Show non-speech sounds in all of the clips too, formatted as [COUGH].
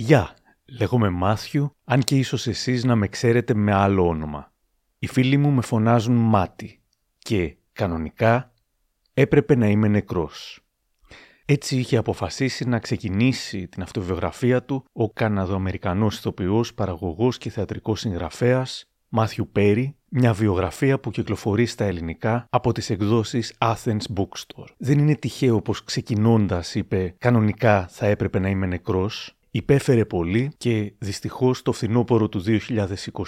Γεια, λέγομαι Μάθιου, αν και ίσως εσείς να με ξέρετε με άλλο όνομα. Οι φίλοι μου με φωνάζουν Μάτι και, κανονικά, έπρεπε να είμαι νεκρός. Έτσι είχε αποφασίσει να ξεκινήσει την αυτοβιογραφία του ο Καναδοαμερικανός ηθοποιός, παραγωγός και θεατρικός συγγραφέας Μάθιου Πέρι, μια βιογραφία που κυκλοφορεί στα ελληνικά από τις εκδόσεις Athens Bookstore. Δεν είναι τυχαίο πως ξεκινώντας είπε «Κανονικά θα έπρεπε να είμαι νεκρός», Υπέφερε πολύ και δυστυχώς το φθινόπωρο του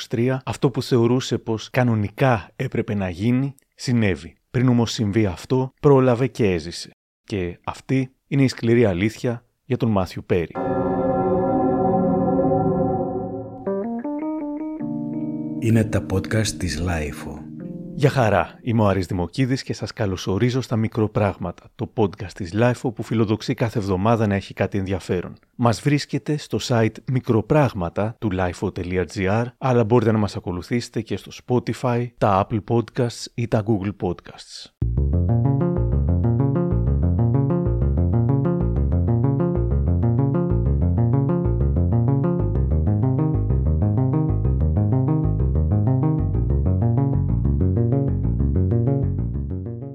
2023 αυτό που θεωρούσε πως κανονικά έπρεπε να γίνει συνέβη. Πριν όμως συμβεί αυτό πρόλαβε και έζησε. Και αυτή είναι η σκληρή αλήθεια για τον Μάθιου Πέρι. Είναι τα podcast της LiFO. Γεια χαρά, είμαι ο Άρης Δημοκίδης και σας καλωσορίζω στα Μικροπράγματα, το podcast της LiFO που φιλοδοξεί κάθε εβδομάδα να έχει κάτι ενδιαφέρον. Μας βρίσκετε στο site Μικροπράγματα του lifo.gr, αλλά μπορείτε να μας ακολουθήσετε και στο Spotify, τα Apple Podcasts ή τα Google Podcasts.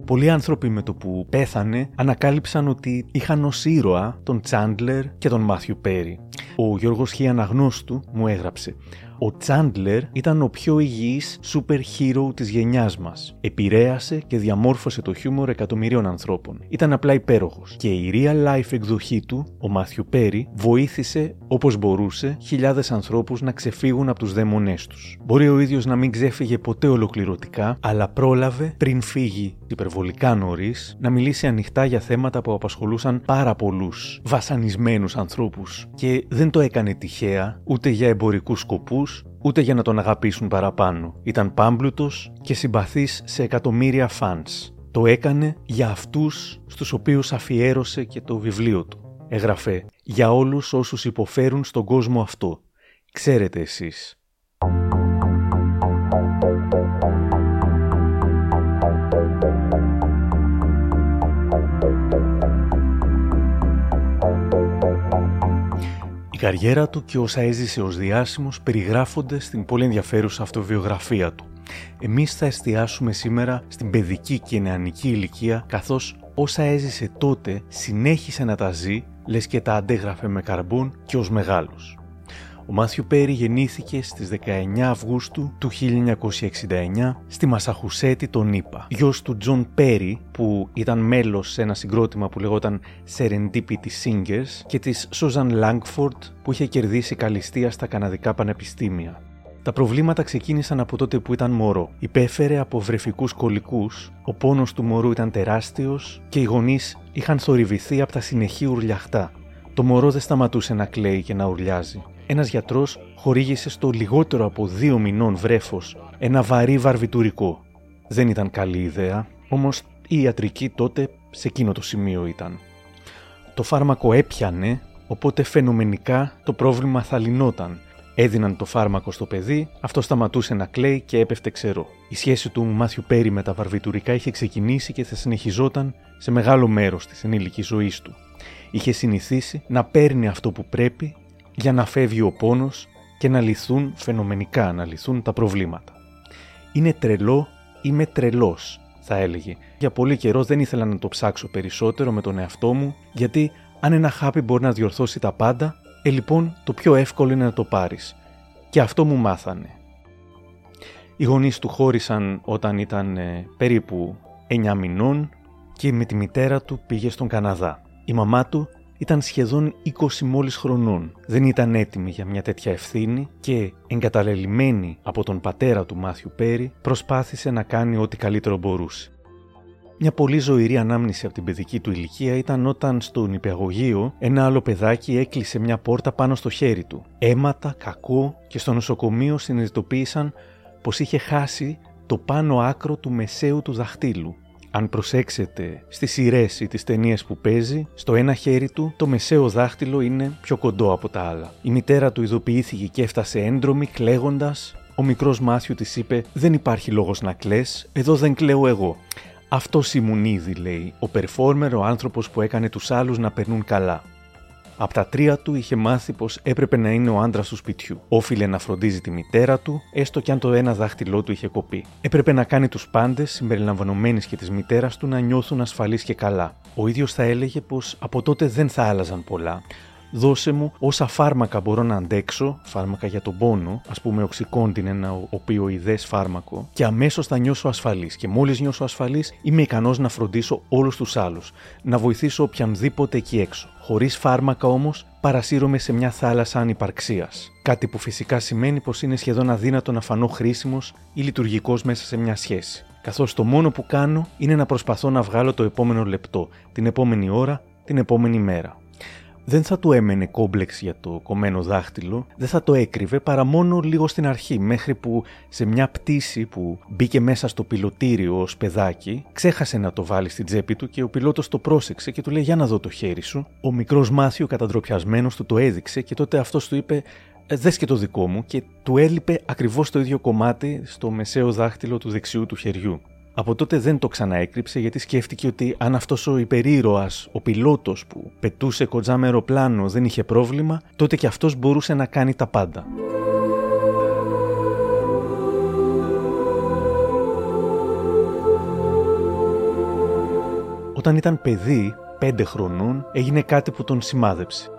Πολλοί άνθρωποι με το που πέθανε ανακάλυψαν ότι είχαν ως ήρωα τον Τσάντλερ και τον Μάθιου Πέρι. Ο Γιώργος Χι Αναγνώστου μου έγραψε ο Τσάντλερ ήταν ο πιο υγιής super hero της γενιάς μας. Επηρέασε και διαμόρφωσε το χιούμορ εκατομμυρίων ανθρώπων. Ήταν απλά υπέροχος. Και η real life εκδοχή του, ο Μάθιου Πέρι, βοήθησε όπως μπορούσε χιλιάδες ανθρώπους να ξεφύγουν από τους δαίμονές τους. Μπορεί ο ίδιος να μην ξέφυγε ποτέ ολοκληρωτικά, αλλά πρόλαβε πριν φύγει υπερβολικά νωρίς να μιλήσει ανοιχτά για θέματα που απασχολούσαν πάρα πολλούς βασανισμένους ανθρώπους. Και δεν το έκανε τυχαία ούτε για εμπορικούς σκοπούς, ούτε για να τον αγαπήσουν παραπάνω. Ήταν πάμπλουτος και συμπαθής σε εκατομμύρια φανς. Το έκανε για αυτούς στους οποίους αφιέρωσε και το βιβλίο του. Έγραφε «Για όλους όσους υποφέρουν στον κόσμο αυτό. Ξέρετε εσείς». Καριέρα του και όσα έζησε ως διάσημος περιγράφονται στην πολύ ενδιαφέρουσα αυτοβιογραφία του. Εμείς θα εστιάσουμε σήμερα στην παιδική και νεανική ηλικία καθώς όσα έζησε τότε συνέχισε να τα ζει λες και τα αντέγραφε με καρμπόν και ως μεγάλος. Ο Μάθιου Πέρι γεννήθηκε στις 19 Αυγούστου του 1969 στη Μασαχουσέτη των ΗΠΑ. Γιος του Τζον Πέρι που ήταν μέλος σε ένα συγκρότημα που λεγόταν Serendipity Singers και της Σούζαν Langford που είχε κερδίσει καλυστία στα καναδικά πανεπιστήμια. Τα προβλήματα ξεκίνησαν από τότε που ήταν μωρό. Υπέφερε από βρεφικούς κολικούς, ο πόνος του μωρού ήταν τεράστιος και οι γονείς είχαν θορυβηθεί από τα συνεχή ουρλιαχτά. Το μωρό δεν σταματούσε να κλαίει και να ουρλιάζει ένας γιατρός χορήγησε στο λιγότερο από δύο μηνών βρέφος ένα βαρύ βαρβιτουρικό. Δεν ήταν καλή ιδέα, όμως η ιατρική τότε σε εκείνο το σημείο ήταν. Το φάρμακο έπιανε, οπότε φαινομενικά το πρόβλημα θα λυνόταν. Έδιναν το φάρμακο στο παιδί, αυτό σταματούσε να κλαίει και έπεφτε ξερό. Η σχέση του Μάθιου Πέρι με τα βαρβιτουρικά είχε ξεκινήσει και θα συνεχιζόταν σε μεγάλο μέρος της ενήλικης ζωής του. Είχε συνηθίσει να παίρνει αυτό που πρέπει για να φεύγει ο πόνος και να λυθούν φαινομενικά, να λυθούν τα προβλήματα. Είναι τρελό, είμαι τρελός, θα έλεγε. Για πολύ καιρό δεν ήθελα να το ψάξω περισσότερο με τον εαυτό μου, γιατί αν ένα χάπι μπορεί να διορθώσει τα πάντα, ε λοιπόν το πιο εύκολο είναι να το πάρεις. Και αυτό μου μάθανε. Οι γονείς του χώρισαν όταν ήταν ε, περίπου 9 μηνών και με τη μητέρα του πήγε στον Καναδά. Η μαμά του ήταν σχεδόν 20 μόλις χρονών. Δεν ήταν έτοιμη για μια τέτοια ευθύνη και, εγκαταλελειμμένη από τον πατέρα του Μάθιου Πέρι, προσπάθησε να κάνει ό,τι καλύτερο μπορούσε. Μια πολύ ζωηρή ανάμνηση από την παιδική του ηλικία ήταν όταν στο νηπιαγωγείο ένα άλλο παιδάκι έκλεισε μια πόρτα πάνω στο χέρι του. Έματα, κακό και στο νοσοκομείο συνειδητοποίησαν πως είχε χάσει το πάνω άκρο του μεσαίου του δαχτύλου αν προσέξετε στις σειρές ή τις ταινίες που παίζει, στο ένα χέρι του το μεσαίο δάχτυλο είναι πιο κοντό από τα άλλα. Η μητέρα του ειδοποιήθηκε και έφτασε έντρομη, κλαίγοντας. Ο μικρός Μάθιου της είπε: Δεν υπάρχει λόγος να κλε, εδώ δεν κλαίω εγώ. Αυτός ήμουν ήδη, λέει, ο performer, ο άνθρωπος που έκανε τους άλλους να περνούν καλά. Από τα τρία του είχε μάθει πως έπρεπε να είναι ο άντρας του σπιτιού. Όφιλε να φροντίζει τη μητέρα του, έστω κι αν το ένα δάχτυλό του είχε κοπεί. Έπρεπε να κάνει τους πάντες, συμπεριλαμβανομένης και της μητέρας του, να νιώθουν ασφαλείς και καλά. Ο ίδιος θα έλεγε πως από τότε δεν θα άλλαζαν πολλά, δώσε μου όσα φάρμακα μπορώ να αντέξω, φάρμακα για τον πόνο, ας πούμε οξυκόντιν, ένα οπιοειδές φάρμακο, και αμέσως θα νιώσω ασφαλής. Και μόλις νιώσω ασφαλής, είμαι ικανός να φροντίσω όλους τους άλλους, να βοηθήσω οποιανδήποτε εκεί έξω. Χωρίς φάρμακα όμως, παρασύρωμαι σε μια θάλασσα ανυπαρξίας. Κάτι που φυσικά σημαίνει πως είναι σχεδόν αδύνατο να φανώ χρήσιμος ή λειτουργικός μέσα σε μια σχέση. Καθώς το μόνο που κάνω είναι να προσπαθώ να βγάλω το επόμενο λεπτό, την επόμενη ώρα, την επόμενη μέρα δεν θα του έμενε κόμπλεξ για το κομμένο δάχτυλο, δεν θα το έκρυβε παρά μόνο λίγο στην αρχή, μέχρι που σε μια πτήση που μπήκε μέσα στο πιλωτήριο ως παιδάκι, ξέχασε να το βάλει στην τσέπη του και ο πιλότος το πρόσεξε και του λέει «Για να δω το χέρι σου». Ο μικρός Μάθιο καταντροπιασμένος του το έδειξε και τότε αυτός του είπε «Ε, «Δες και το δικό μου» και του έλειπε ακριβώς το ίδιο κομμάτι στο μεσαίο δάχτυλο του δεξιού του χεριού. Από τότε δεν το ξαναέκρυψε γιατί σκέφτηκε ότι αν αυτός ο υπερήρωας, ο πιλότος που πετούσε κοντζά με αεροπλάνο δεν είχε πρόβλημα, τότε και αυτός μπορούσε να κάνει τα πάντα. Όταν ήταν παιδί, πέντε χρονών, έγινε κάτι που τον σημάδεψε.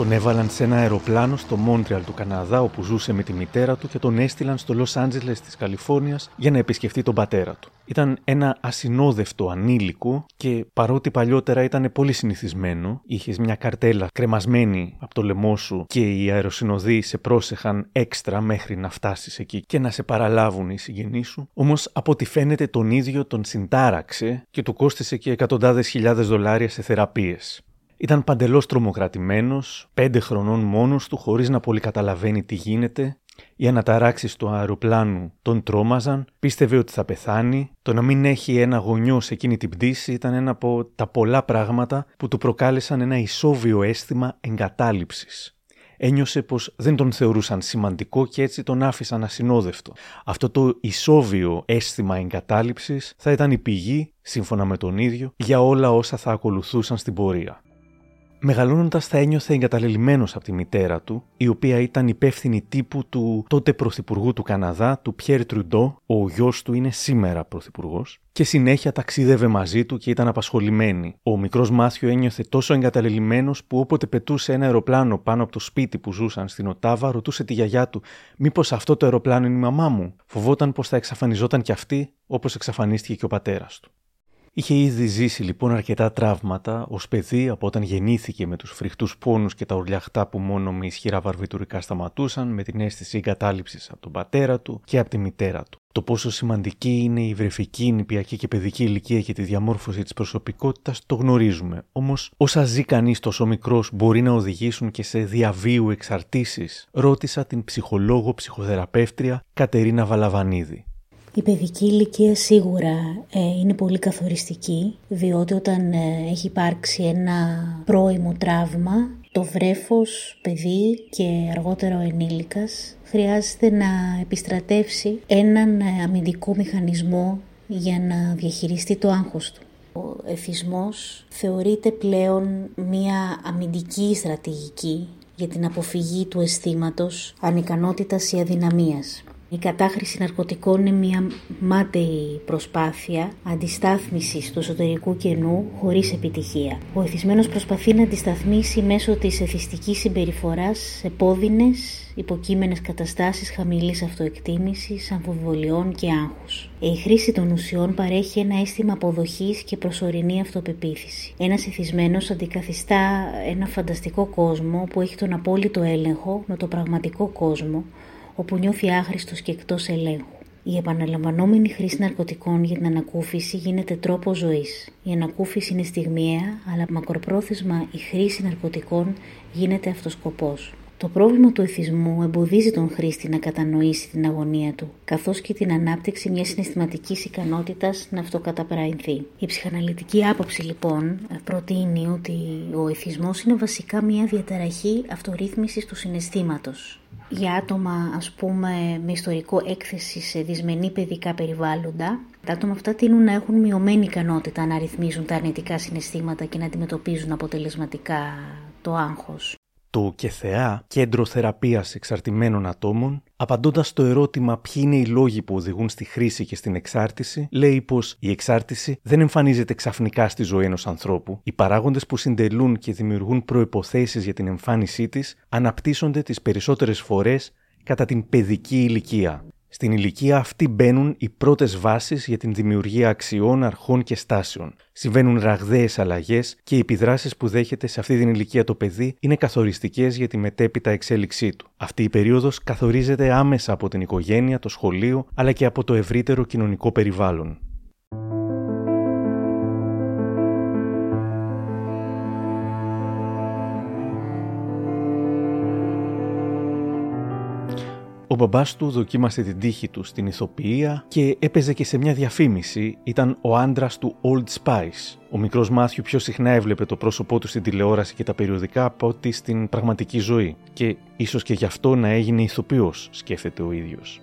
Τον έβαλαν σε ένα αεροπλάνο στο Μόντρεαλ του Καναδά, όπου ζούσε με τη μητέρα του και τον έστειλαν στο Λος Άντζελες της Καλιφόρνιας για να επισκεφτεί τον πατέρα του. Ήταν ένα ασυνόδευτο ανήλικο και παρότι παλιότερα ήταν πολύ συνηθισμένο, είχες μια καρτέλα κρεμασμένη από το λαιμό σου και οι αεροσυνοδοί σε πρόσεχαν έξτρα μέχρι να φτάσεις εκεί και να σε παραλάβουν οι συγγενείς σου. Όμως από ό,τι φαίνεται τον ίδιο τον συντάραξε και του κόστησε και εκατοντάδες χιλιάδες δολάρια σε θεραπείες. Ήταν παντελώς τρομοκρατημένος, πέντε χρονών μόνος του, χωρίς να πολύ καταλαβαίνει τι γίνεται. Οι αναταράξεις του αεροπλάνου τον τρόμαζαν, πίστευε ότι θα πεθάνει. Το να μην έχει ένα γονιό σε εκείνη την πτήση ήταν ένα από τα πολλά πράγματα που του προκάλεσαν ένα ισόβιο αίσθημα εγκατάλειψης. Ένιωσε πως δεν τον θεωρούσαν σημαντικό και έτσι τον άφησαν ασυνόδευτο. Αυτό το ισόβιο αίσθημα εγκατάλειψης θα ήταν η πηγή, σύμφωνα με τον ίδιο, για όλα όσα θα ακολουθούσαν στην πορεία. Μεγαλώνοντας, θα ένιωθε εγκαταλελειμμένος από τη μητέρα του, η οποία ήταν υπεύθυνη τύπου του τότε πρωθυπουργού του Καναδά, του Πιέρ Τρουντό, ο γιος του είναι σήμερα πρωθυπουργός, και συνέχεια ταξίδευε μαζί του και ήταν απασχολημένη. Ο μικρός Μάθιο ένιωθε τόσο εγκαταλελειμμένος που όποτε πετούσε ένα αεροπλάνο πάνω από το σπίτι που ζούσαν στην Οτάβα, ρωτούσε τη γιαγιά του: Μήπως αυτό το αεροπλάνο είναι η μαμά μου; Φοβόταν πως θα εξαφανιζόταν κι αυτή, όπως εξαφανίστηκε και ο πατέρας του. Είχε ήδη ζήσει λοιπόν αρκετά τραύματα ως παιδί από όταν γεννήθηκε με τους φρικτούς πόνους και τα ουρλιαχτά που μόνο με ισχυρά βαρβιτουρικά σταματούσαν, με την αίσθηση εγκατάλειψης από τον πατέρα του και από τη μητέρα του. Το πόσο σημαντική είναι η βρεφική, νηπιακή και παιδική ηλικία για τη διαμόρφωση της προσωπικότητας το γνωρίζουμε. Όμως, όσα ζει κανείς τόσο μικρός μπορεί να οδηγήσουν και σε διαβίου εξαρτήσεις, ρώτησα την ψυχολόγο ψυχοθεραπεύτρια Κατερίνα Βαλαβανίδη. Η παιδική ηλικία σίγουρα ε, είναι πολύ καθοριστική, διότι όταν ε, έχει υπάρξει ένα πρώιμο τραύμα, το βρέφος, παιδί και αργότερο ο ενήλικας χρειάζεται να επιστρατεύσει έναν ε, αμυντικό μηχανισμό για να διαχειριστεί το άγχος του. Ο εθισμός θεωρείται πλέον μια αμυντική στρατηγική για την αποφυγή του αισθήματος ανικανότητας ή αδυναμίας. Η κατάχρηση ναρκωτικών είναι μια μάταιη προσπάθεια αντιστάθμισης του εσωτερικού κενού χωρίς επιτυχία. Ο εθισμένος προσπαθεί να αντισταθμίσει μέσω της εθιστικής συμπεριφοράς σε πόδινες, υποκείμενες καταστάσεις χαμηλής αυτοεκτίμησης, αμφιβολιών και άγχους. Η χρήση των ουσιών παρέχει ένα αίσθημα αποδοχής και προσωρινή αυτοπεποίθηση. Ένας εθισμένος αντικαθιστά ένα φανταστικό κόσμο που έχει τον απόλυτο έλεγχο με το πραγματικό κόσμο όπου νιώθει άχρηστος και εκτός ελέγχου. Η επαναλαμβανόμενη χρήση ναρκωτικών για την ανακούφιση γίνεται τρόπο ζωής. Η ανακούφιση είναι στιγμιαία, αλλά μακροπρόθεσμα η χρήση ναρκωτικών γίνεται αυτοσκοπό. Το πρόβλημα του εθισμού εμποδίζει τον χρήστη να κατανοήσει την αγωνία του, καθώς και την ανάπτυξη μιας συναισθηματικής ικανότητας να αυτοκαταπραϊνθεί. Η ψυχαναλυτική άποψη λοιπόν προτείνει ότι ο εθισμός είναι βασικά μια διαταραχή αυτορύθμισης του συναισθήματος για άτομα ας πούμε με ιστορικό έκθεση σε δυσμενή παιδικά περιβάλλοντα. Τα άτομα αυτά τείνουν να έχουν μειωμένη ικανότητα να ρυθμίζουν τα αρνητικά συναισθήματα και να αντιμετωπίζουν αποτελεσματικά το άγχος το ΚΕΘΕΑ, Κέντρο Θεραπείας Εξαρτημένων Ατόμων, απαντώντας στο ερώτημα ποιοι είναι οι λόγοι που οδηγούν στη χρήση και στην εξάρτηση, λέει πως η εξάρτηση δεν εμφανίζεται ξαφνικά στη ζωή ενός ανθρώπου. Οι παράγοντες που συντελούν και δημιουργούν προϋποθέσεις για την εμφάνισή της αναπτύσσονται τις περισσότερες φορές κατά την παιδική ηλικία. Στην ηλικία αυτή μπαίνουν οι πρώτες βάσεις για την δημιουργία αξιών, αρχών και στάσεων. Συμβαίνουν ραγδαίες αλλαγές και οι επιδράσεις που δέχεται σε αυτή την ηλικία το παιδί είναι καθοριστικές για τη μετέπειτα εξέλιξή του. Αυτή η περίοδος καθορίζεται άμεσα από την οικογένεια, το σχολείο αλλά και από το ευρύτερο κοινωνικό περιβάλλον. Ο μπαμπάς του δοκίμασε την τύχη του στην ηθοποιία και έπαιζε και σε μια διαφήμιση. Ήταν ο άντρας του Old Spice. Ο μικρός Μάθιου πιο συχνά έβλεπε το πρόσωπό του στην τηλεόραση και τα περιοδικά από ότι στην πραγματική ζωή. Και ίσως και γι' αυτό να έγινε ηθοποιός, σκέφτεται ο ίδιος.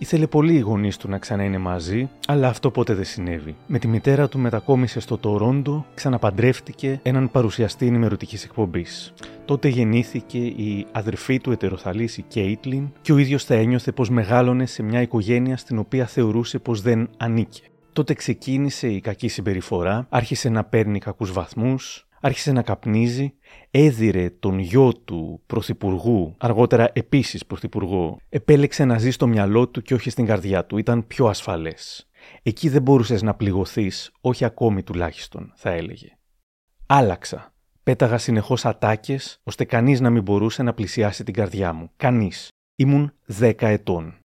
Ήθελε πολύ οι γονείς του να ξανά είναι μαζί, αλλά αυτό ποτέ δεν συνέβη. Με τη μητέρα του μετακόμισε στο Τορόντο, ξαναπαντρεύτηκε έναν παρουσιαστή ενημερωτικής εκπομπής. Τότε γεννήθηκε η αδερφή του ετεροθαλής η Κέιτλιν και ο ίδιος θα ένιωθε πως μεγάλωνε σε μια οικογένεια στην οποία θεωρούσε πως δεν ανήκε. Τότε ξεκίνησε η κακή συμπεριφορά, άρχισε να παίρνει κακούς βαθμούς, άρχισε να καπνίζει, έδιρε τον γιο του πρωθυπουργού, αργότερα επίσης πρωθυπουργό, επέλεξε να ζει στο μυαλό του και όχι στην καρδιά του, ήταν πιο ασφαλές. Εκεί δεν μπορούσες να πληγωθείς, όχι ακόμη τουλάχιστον, θα έλεγε. Άλλαξα, Πέταγα συνεχώς ατάκες, ώστε κανείς να μην μπορούσε να πλησιάσει την καρδιά μου. Κανείς. Ήμουν 10 ετών.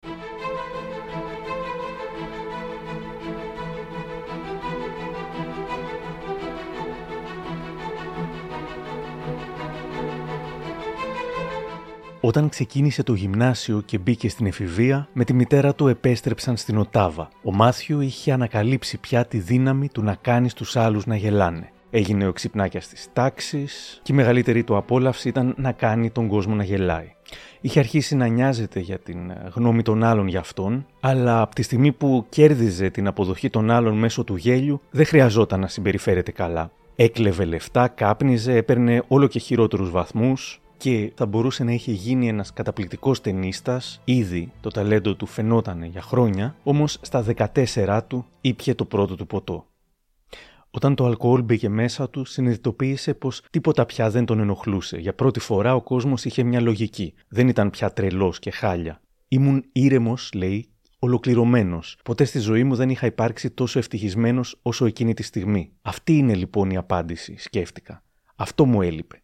Όταν ξεκίνησε το γυμνάσιο και μπήκε στην εφηβεία, με τη μητέρα του επέστρεψαν στην Οτάβα. Ο Μάθιου είχε ανακαλύψει πια τη δύναμη του να κάνει τους άλλους να γελάνε. Έγινε ο ξυπνάκιας της τάξης και η μεγαλύτερη του απόλαυση ήταν να κάνει τον κόσμο να γελάει. Είχε αρχίσει να νοιάζεται για την γνώμη των άλλων για αυτόν, αλλά από τη στιγμή που κέρδιζε την αποδοχή των άλλων μέσω του γέλιου, δεν χρειαζόταν να συμπεριφέρεται καλά. Έκλεβε λεφτά, κάπνιζε, έπαιρνε όλο και χειρότερους βαθμούς και θα μπορούσε να είχε γίνει ένας καταπληκτικός ταινίστας, ήδη το ταλέντο του φαινόταν για χρόνια, όμως στα 14 του ήπια το πρώτο του ποτό. Όταν το αλκοόλ μπήκε μέσα του, συνειδητοποίησε πως τίποτα πια δεν τον ενοχλούσε. Για πρώτη φορά ο κόσμος είχε μια λογική. Δεν ήταν πια τρελός και χάλια. Ήμουν ήρεμος, λέει, ολοκληρωμένος. Ποτέ στη ζωή μου δεν είχα υπάρξει τόσο ευτυχισμένος όσο εκείνη τη στιγμή. Αυτή είναι λοιπόν η απάντηση, σκέφτηκα. Αυτό μου έλειπε.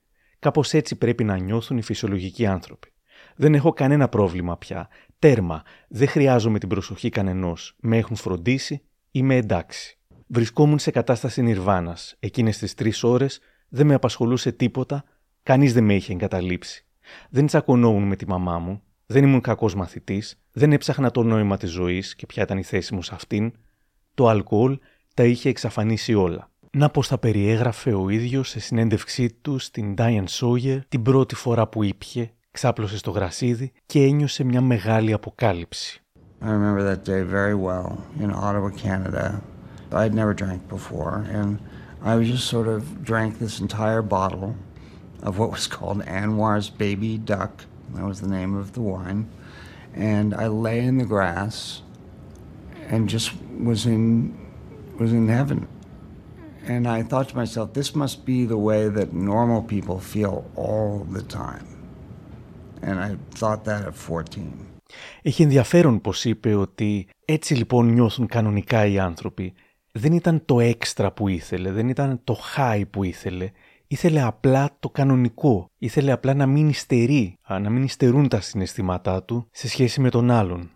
Κάπως έτσι πρέπει να νιώθουν οι φυσιολογικοί άνθρωποι. Δεν έχω κανένα πρόβλημα πια. Τέρμα. Δεν χρειάζομαι την προσοχή κανενός. Με έχουν φροντίσει. Είμαι εντάξει. Βρισκόμουν σε κατάσταση νιρβάνας. Εκείνες τις τρεις ώρες δεν με απασχολούσε τίποτα, κανείς δεν με είχε εγκαταλείψει. Δεν τσακωνόμουν με τη μαμά μου, δεν ήμουν κακός μαθητής, δεν έψαχνα το νόημα της ζωής και ποια ήταν η θέση μου σε αυτήν. Το αλκοόλ τα είχε εξαφανίσει όλα. Να πως θα περιέγραφε ο ίδιος σε συνέντευξή του στην Diane Sawyer την πρώτη φορά που ήπια, ξάπλωσε στο γρασίδι και ένιωσε μια μεγάλη αποκάλυψη. I remember that day very well in Ottawa, Canada. I had never drank before, and I just sort of drank this entire bottle of what was called Anwar's Baby Duck. That was the name of the wine. And I lay in the grass and just was in was in heaven. And I thought to myself, this must be the way that normal people feel all the time. And I thought that at 14. Έχει ενδιαφέρον πως είπε ότι έτσι λοιπόν νιώθουν κανονικά οι άνθρωποι δεν ήταν το έξτρα που ήθελε, δεν ήταν το high που ήθελε. Ήθελε απλά το κανονικό. Ήθελε απλά να μην υστερεί, να μην υστερούν τα συναισθήματά του σε σχέση με τον άλλον.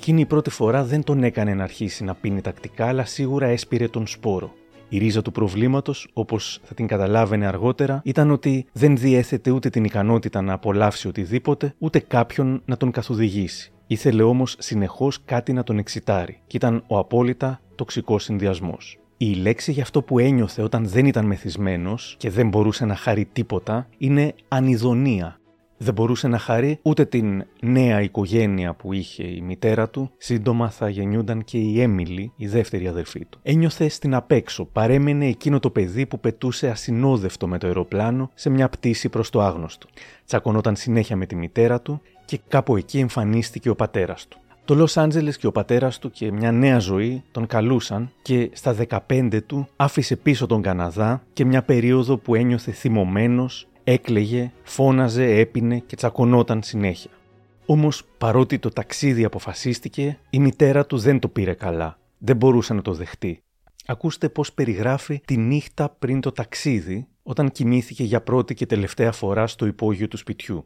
Εκείνη η πρώτη φορά δεν τον έκανε να αρχίσει να πίνει τακτικά, αλλά σίγουρα έσπηρε τον σπόρο. Η ρίζα του προβλήματος, όπως θα την καταλάβαινε αργότερα, ήταν ότι δεν διέθετε ούτε την ικανότητα να απολαύσει οτιδήποτε, ούτε κάποιον να τον καθοδηγήσει. Ήθελε όμως συνεχώς κάτι να τον εξητάρει, και ήταν ο απόλυτα τοξικός συνδυασμός. Η λέξη για αυτό που ένιωθε όταν δεν ήταν μεθυσμένος και δεν μπορούσε να χαρεί τίποτα είναι ανιδονία δεν μπορούσε να χαρεί ούτε την νέα οικογένεια που είχε η μητέρα του. Σύντομα θα γεννιούνταν και η Έμιλι, η δεύτερη αδερφή του. Ένιωθε στην απέξω, παρέμενε εκείνο το παιδί που πετούσε ασυνόδευτο με το αεροπλάνο σε μια πτήση προς το άγνωστο. Τσακωνόταν συνέχεια με τη μητέρα του και κάπου εκεί εμφανίστηκε ο πατέρας του. Το Λος Άντζελες και ο πατέρας του και μια νέα ζωή τον καλούσαν και στα 15 του άφησε πίσω τον Καναδά και μια περίοδο που ένιωθε θυμωμένος, Έκλαιγε, φώναζε, έπινε και τσακωνόταν συνέχεια. Όμως παρότι το ταξίδι αποφασίστηκε, η μητέρα του δεν το πήρε καλά. Δεν μπορούσε να το δεχτεί. Ακούστε πώς περιγράφει τη νύχτα πριν το ταξίδι, όταν κοιμήθηκε για πρώτη και τελευταία φορά στο υπόγειο του σπιτιού.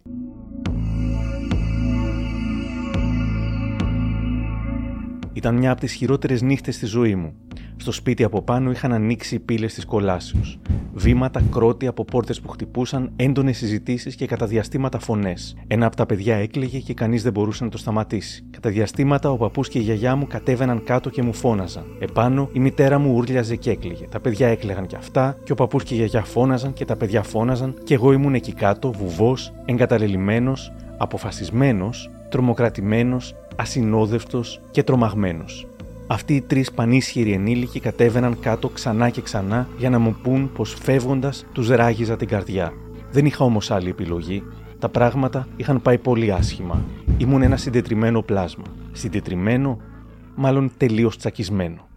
Ήταν μια από τις χειρότερες νύχτες στη ζωή μου. Στο σπίτι από πάνω είχαν ανοίξει οι πύλες της κολάσεως. Βήματα, κρότη από πόρτες που χτυπούσαν, έντονες συζητήσεις και κατά διαστήματα φωνές. Ένα από τα παιδιά έκλαιγε και κανείς δεν μπορούσε να το σταματήσει. Κατά διαστήματα ο παππούς και η γιαγιά μου κατέβαιναν κάτω και μου φώναζαν. Επάνω η μητέρα μου ούρλιαζε και έκλαιγε. Τα παιδιά έκλαιγαν κι αυτά, και ο παππούς και η γιαγιά φώναζαν και τα παιδιά φώναζαν, και εγώ ήμουν εκεί κάτω, βουβός, εγκαταλελειμμένος, αποφασισμένος, τρομοκρατημένος, ασυνόδευτος και τρομαγμένος. Αυτοί οι τρεις πανίσχυροι ενήλικοι κατέβαιναν κάτω ξανά και ξανά για να μου πούν πως φεύγοντας τους ράγιζα την καρδιά. Δεν είχα όμως άλλη επιλογή. Τα πράγματα είχαν πάει πολύ άσχημα. Ήμουν ένα συντετριμένο πλάσμα. Συντετριμένο, μάλλον τελείως τσακισμένο.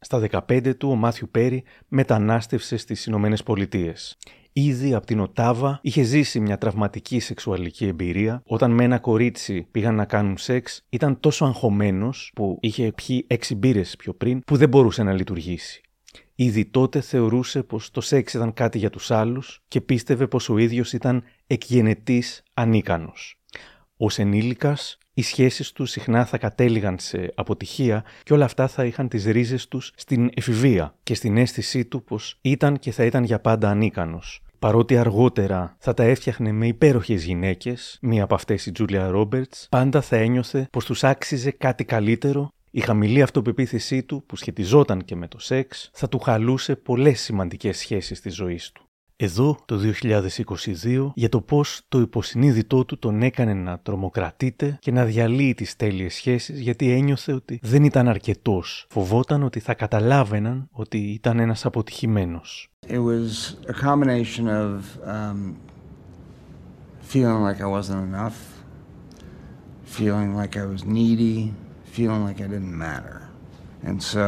Στα 15 του ο Μάθιου Πέρι μετανάστευσε στις Ηνωμένες Πολιτείες. Ήδη από την Οτάβα είχε ζήσει μια τραυματική σεξουαλική εμπειρία. Όταν με ένα κορίτσι πήγαν να κάνουν σεξ, ήταν τόσο αγχωμένος που είχε πιει έξι μπύρες πιο πριν, που δεν μπορούσε να λειτουργήσει. Ήδη τότε θεωρούσε πως το σεξ ήταν κάτι για τους άλλους και πίστευε πως ο ίδιος ήταν εκγενετής ανίκανος. Ως ενήλικας, οι σχέσεις τους συχνά θα κατέληγαν σε αποτυχία και όλα αυτά θα είχαν τις ρίζες τους στην εφηβεία και στην αίσθησή του πως ήταν και θα ήταν για πάντα ανίκανος. Παρότι αργότερα θα τα έφτιαχνε με υπέροχες γυναίκες, μία από αυτές η Τζούλια Ρόμπερτς, πάντα θα ένιωθε πως τους άξιζε κάτι καλύτερο. Η χαμηλή αυτοπεποίθησή του, που σχετιζόταν και με το σεξ, θα του χαλούσε πολλές σημαντικές σχέσεις της ζωής του εδώ το 2022 για το πώς το υποσυνείδητό του τον έκανε να τρομοκρατείται και να διαλύει τις τέλειες σχέσεις γιατί ένιωθε ότι δεν ήταν αρκετός. Φοβόταν ότι θα καταλάβαιναν ότι ήταν ένας αποτυχημένος. It was a combination of um, feeling like I wasn't enough, feeling like I was needy, feeling like I didn't matter. And so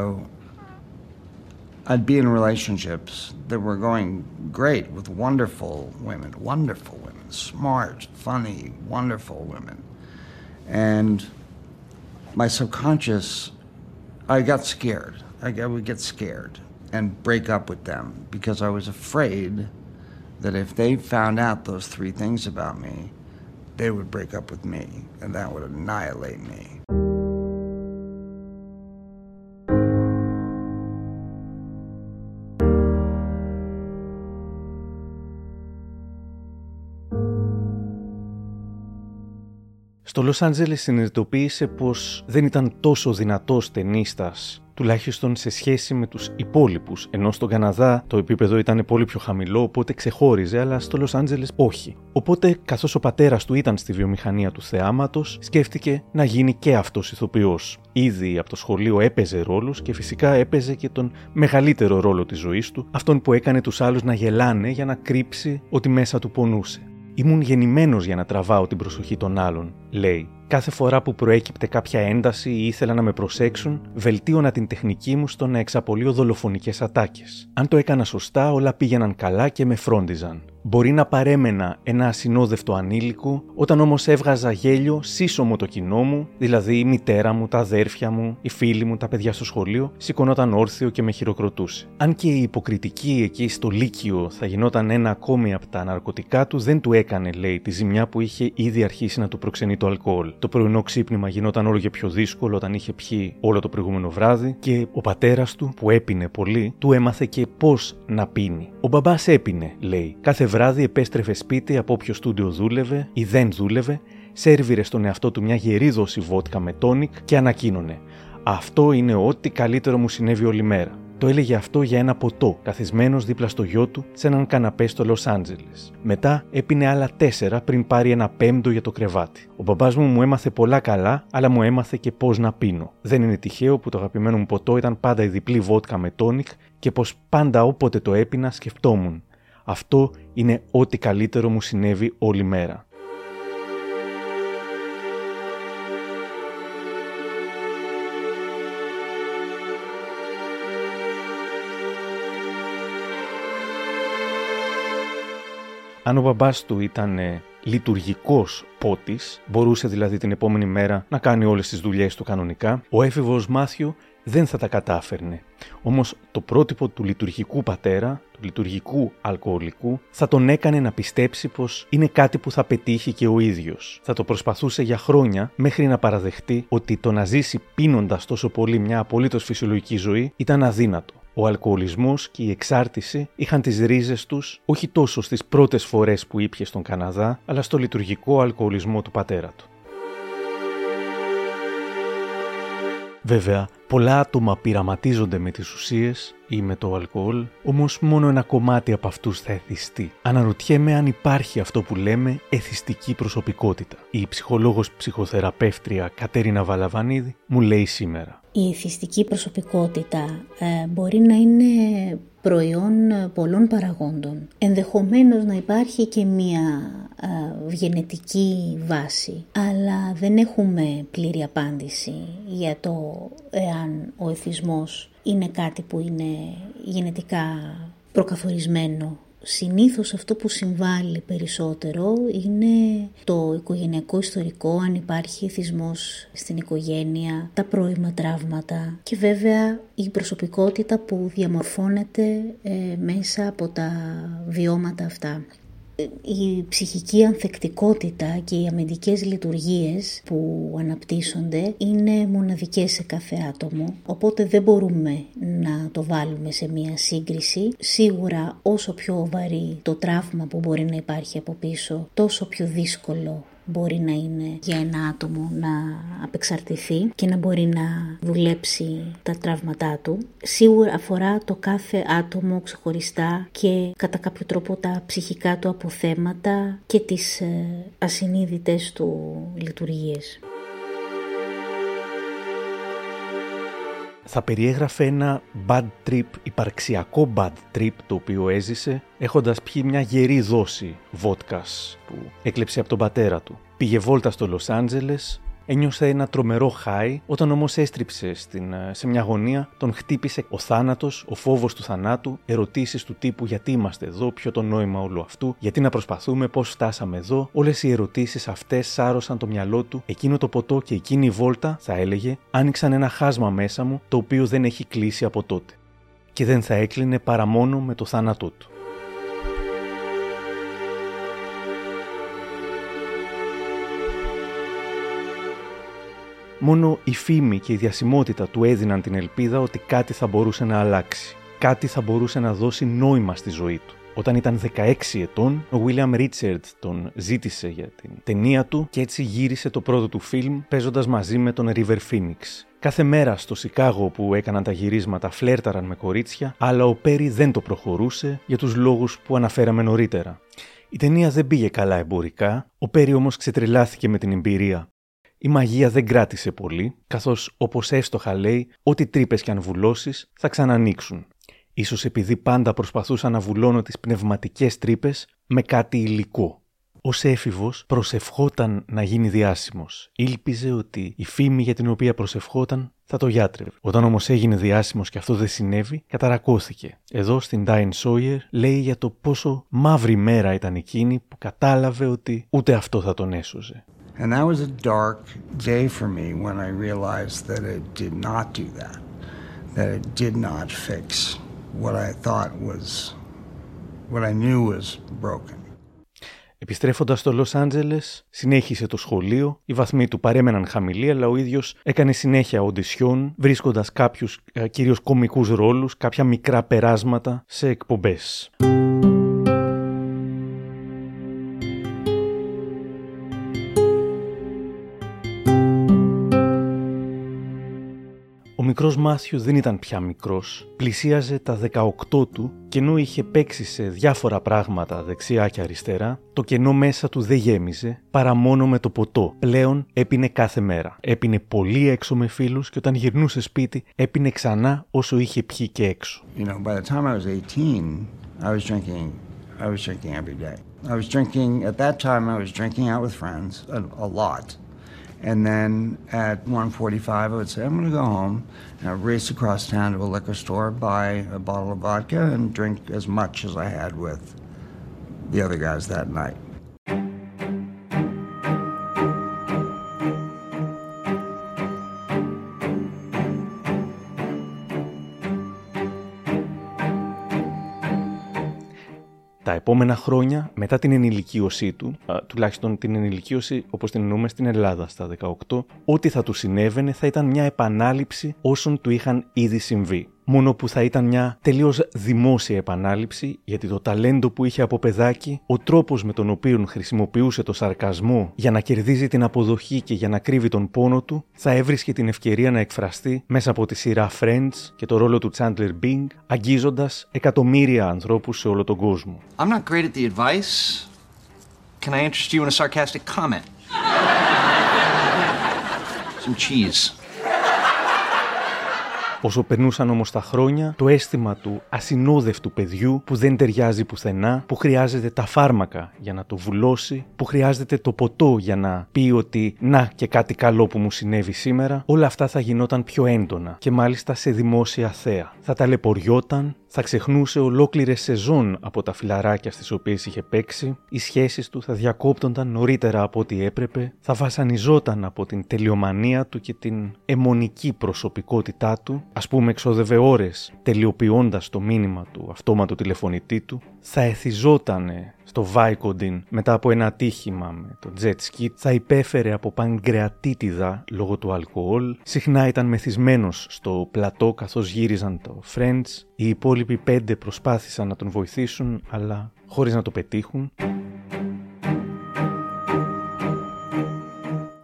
I'd be in relationships that were going great with wonderful women, wonderful women, smart, funny, wonderful women. And my subconscious, I got scared. I would get scared and break up with them because I was afraid that if they found out those three things about me, they would break up with me and that would annihilate me. Στο Λος Άντζελες συνειδητοποίησε πως δεν ήταν τόσο δυνατός ταινίστας τουλάχιστον σε σχέση με τους υπόλοιπους, ενώ στον Καναδά το επίπεδο ήταν πολύ πιο χαμηλό, οπότε ξεχώριζε, αλλά στο Λος Άντζελες όχι. Οπότε, καθώς ο πατέρας του ήταν στη βιομηχανία του θεάματος, σκέφτηκε να γίνει και αυτός ηθοποιός. Ήδη από το σχολείο έπαιζε ρόλους και φυσικά έπαιζε και τον μεγαλύτερο ρόλο της ζωής του, αυτόν που έκανε τους άλλους να γελάνε για να κρύψει ότι μέσα του πονούσε. Ήμουν γεννημένος για να τραβάω την προσοχή των άλλων, λέει. Κάθε φορά που προέκυπτε κάποια ένταση ή ήθελα να με προσέξουν, βελτίωνα την τεχνική μου στο να εξαπολύω δολοφονικές ατάκες. Αν το έκανα σωστά, όλα πήγαιναν καλά και με φρόντιζαν. Μπορεί να παρέμενα ένα ασυνόδευτο ανήλικο, όταν όμως έβγαζα γέλιο σύσσωμο το κοινό μου, δηλαδή η μητέρα μου, τα αδέρφια μου, οι φίλοι μου, τα παιδιά στο σχολείο, σηκωνόταν όρθιο και με χειροκροτούσε. Αν και η υποκριτική εκεί στο Λύκειο θα γινόταν ένα ακόμη από τα ναρκωτικά του, δεν του έκανε, λέει, τη ζημιά που είχε ήδη αρχίσει να του προξενεί το αλκοόλ. Το πρωινό ξύπνημα γινόταν όλο και πιο δύσκολο όταν είχε πιει όλο το προηγούμενο βράδυ και ο πατέρας του, που έπινε πολύ, του έμαθε και πώς να πίνει. Ο μπαμπάς έπινε, λέει. Κάθε βράδυ επέστρεφε σπίτι από όποιο στούντιο δούλευε ή δεν δούλευε, σέρβιρε στον εαυτό του μια γερή δόση βότκα με τόνικ και ανακοίνωνε. Αυτό είναι ό,τι καλύτερο μου συνέβη όλη μέρα. Το έλεγε αυτό για ένα ποτό, καθισμένος δίπλα στο γιο του σε έναν καναπέ στο Λος Άντζελες. Μετά έπινε άλλα τέσσερα πριν πάρει ένα πέμπτο για το κρεβάτι. Ο μπαμπάς μου μου έμαθε πολλά καλά, αλλά μου έμαθε και πώς να πίνω. Δεν είναι τυχαίο που το αγαπημένο μου ποτό ήταν πάντα η διπλή βότκα με τόνικ και πως πάντα όποτε το έπινα σκεφτόμουν. Αυτό είναι ό,τι καλύτερο μου συνέβη όλη μέρα. Αν ο μπαμπάς του ήταν ε, λειτουργικός πότης, μπορούσε δηλαδή την επόμενη μέρα να κάνει όλες τις δουλειές του κανονικά, ο έφηβος Μάθιου δεν θα τα κατάφερνε. Όμως το πρότυπο του λειτουργικού πατέρα, του λειτουργικού αλκοολικού, θα τον έκανε να πιστέψει πως είναι κάτι που θα πετύχει και ο ίδιος. Θα το προσπαθούσε για χρόνια μέχρι να παραδεχτεί ότι το να ζήσει πίνοντας τόσο πολύ μια απολύτως φυσιολογική ζωή ήταν αδύνατο. Ο αλκοολισμός και η εξάρτηση είχαν τις ρίζες τους όχι τόσο στις πρώτες φορές που ήπιε στον Καναδά, αλλά στο λειτουργικό αλκοολισμό του πατέρα του. Βέβαια, πολλά άτομα πειραματίζονται με τις ουσίες ή με το αλκοόλ, όμως μόνο ένα κομμάτι από αυτούς θα εθιστεί. Αναρωτιέμαι αν υπάρχει αυτό που λέμε εθιστική προσωπικότητα. Η ψυχολόγος ψυχοθεραπεύτρια Κατέρινα Βαλαβανίδη μου λέει σήμερα. Η εθιστική προσωπικότητα ε, μπορεί να είναι προϊόν πολλών παραγόντων. Ενδεχομένως να υπάρχει και μία ε, γενετική βάση, αλλά δεν έχουμε πλήρη απάντηση για το εάν ο εθισμός είναι κάτι που είναι γενετικά προκαθορισμένο. Συνήθως αυτό που συμβάλλει περισσότερο είναι το οικογενειακό ιστορικό, αν υπάρχει εθισμός στην οικογένεια, τα πρώιμα τραύματα και βέβαια η προσωπικότητα που διαμορφώνεται ε, μέσα από τα βιώματα αυτά η ψυχική ανθεκτικότητα και οι αμυντικές λειτουργίες που αναπτύσσονται είναι μοναδικές σε κάθε άτομο, οπότε δεν μπορούμε να το βάλουμε σε μία σύγκριση. Σίγουρα όσο πιο βαρύ το τραύμα που μπορεί να υπάρχει από πίσω, τόσο πιο δύσκολο μπορεί να είναι για ένα άτομο να απεξαρτηθεί και να μπορεί να δουλέψει τα τραύματά του. Σίγουρα αφορά το κάθε άτομο ξεχωριστά και κατά κάποιο τρόπο τα ψυχικά του αποθέματα και τις ε, ασυνείδητες του λειτουργίες. Θα περιέγραφε ένα bad trip, υπαρξιακό bad trip το οποίο έζησε έχοντας πιει μια γερή δόση βότκας που έκλεψε από τον πατέρα του. Πήγε βόλτα στο Λος Άντζελες, Ένιωσε ένα τρομερό χάι όταν όμως έστριψε στην, ε, σε μια γωνία, τον χτύπησε ο θάνατος, ο φόβος του θανάτου, ερωτήσεις του τύπου γιατί είμαστε εδώ, ποιο το νόημα όλου αυτού, γιατί να προσπαθούμε, πώς φτάσαμε εδώ. Όλες οι ερωτήσεις αυτές σάρωσαν το μυαλό του, εκείνο το ποτό και εκείνη η βόλτα, θα έλεγε, άνοιξαν ένα χάσμα μέσα μου το οποίο δεν έχει κλείσει από τότε. Και δεν θα έκλεινε παρά μόνο με το θάνατό του. Μόνο η φήμη και η διασημότητα του έδιναν την ελπίδα ότι κάτι θα μπορούσε να αλλάξει. Κάτι θα μπορούσε να δώσει νόημα στη ζωή του. Όταν ήταν 16 ετών, ο William Richard τον ζήτησε για την ταινία του και έτσι γύρισε το πρώτο του φιλμ παίζοντας μαζί με τον River Phoenix. Κάθε μέρα στο Σικάγο που έκαναν τα γυρίσματα φλέρταραν με κορίτσια, αλλά ο Πέρι δεν το προχωρούσε για τους λόγους που αναφέραμε νωρίτερα. Η ταινία δεν πήγε καλά εμπορικά, ο Πέρι όμως ξετρελάθηκε με την εμπειρία. Η μαγεία δεν κράτησε πολύ, καθώς όπως εύστοχα λέει, ό,τι τρύπες και αν βουλώσεις θα ξανανοίξουν. Ίσως επειδή πάντα προσπαθούσα να βουλώνω τις πνευματικές τρύπες με κάτι υλικό. Ω έφηβο προσευχόταν να γίνει διάσημος. Ήλπιζε ότι η φήμη για την οποία προσευχόταν θα το γιάτρευε. Όταν όμως έγινε διάσημος και αυτό δεν συνέβη, καταρακώθηκε. Εδώ στην Dine Sawyer λέει για το πόσο μαύρη μέρα ήταν εκείνη που κατάλαβε ότι ούτε αυτό θα τον έσωζε. And that was a dark day for me when I realized that it did not do that, that it did not fix what I thought was, what I knew was broken. Επιστρέφοντας στο Λος Άντζελες, συνέχισε το σχολείο, οι βαθμοί του παρέμεναν χαμηλοί, αλλά ο ίδιος έκανε συνέχεια οντισιόν, βρίσκοντας κάποιους ε, κυρίως κομικούς ρόλους, κάποια μικρά περάσματα σε εκπομπές. Μικρός Μάθιου δεν ήταν πια μικρός, πλησίαζε τα 18 του και ενώ είχε παίξει σε διάφορα πράγματα δεξιά και αριστερά, το κενό μέσα του δεν γέμιζε παρά μόνο με το ποτό. Πλέον έπινε κάθε μέρα. Έπινε πολύ έξω με φίλους και όταν γυρνούσε σπίτι έπινε ξανά όσο είχε πιει και έξω. You know, by the time I was 18, I was drinking, I was drinking every day. I was drinking, at that time I was drinking out with friends a, a lot. And then at 1.45, I would say, I'm going to go home. And I'd race across town to a liquor store, buy a bottle of vodka, and drink as much as I had with the other guys that night. Επόμενα χρόνια, μετά την ενηλικίωσή του, τουλάχιστον την ενηλικίωση όπως την εννοούμε στην Ελλάδα στα 18, ό,τι θα του συνέβαινε θα ήταν μια επανάληψη όσων του είχαν ήδη συμβεί μόνο που θα ήταν μια τελείως δημόσια επανάληψη γιατί το ταλέντο που είχε από παιδάκι, ο τρόπος με τον οποίο χρησιμοποιούσε το σαρκασμό για να κερδίζει την αποδοχή και για να κρύβει τον πόνο του, θα έβρισκε την ευκαιρία να εκφραστεί μέσα από τη σειρά Friends και το ρόλο του Chandler Bing, αγγίζοντας εκατομμύρια ανθρώπους σε όλο τον κόσμο. I'm not great at the advice. Can I interest you in a sarcastic comment? [LAUGHS] Some cheese. Όσο περνούσαν όμως τα χρόνια, το αίσθημα του ασυνόδευτου παιδιού που δεν ταιριάζει πουθενά, που χρειάζεται τα φάρμακα για να το βουλώσει, που χρειάζεται το ποτό για να πει ότι να και κάτι καλό που μου συνέβη σήμερα, όλα αυτά θα γινόταν πιο έντονα και μάλιστα σε δημόσια θέα. Θα ταλαιπωριόταν, θα ξεχνούσε ολόκληρες σεζόν από τα φιλαράκια στις οποίες είχε παίξει, οι σχέσεις του θα διακόπτονταν νωρίτερα από ό,τι έπρεπε, θα βασανιζόταν από την τελειομανία του και την αιμονική προσωπικότητά του, ας πούμε εξόδευε ώρες τελειοποιώντας το μήνυμα του αυτόματο τηλεφωνητή του, θα εθιζόταν στο Βάικοντιν μετά από ένα ατύχημα με το jet ski, θα υπέφερε από παγκρεατίτιδα λόγω του αλκοόλ, συχνά ήταν μεθυσμένος στο πλατό καθώς γύριζαν το Friends, οι υπόλοιποι πέντε προσπάθησαν να τον βοηθήσουν αλλά χωρίς να το πετύχουν.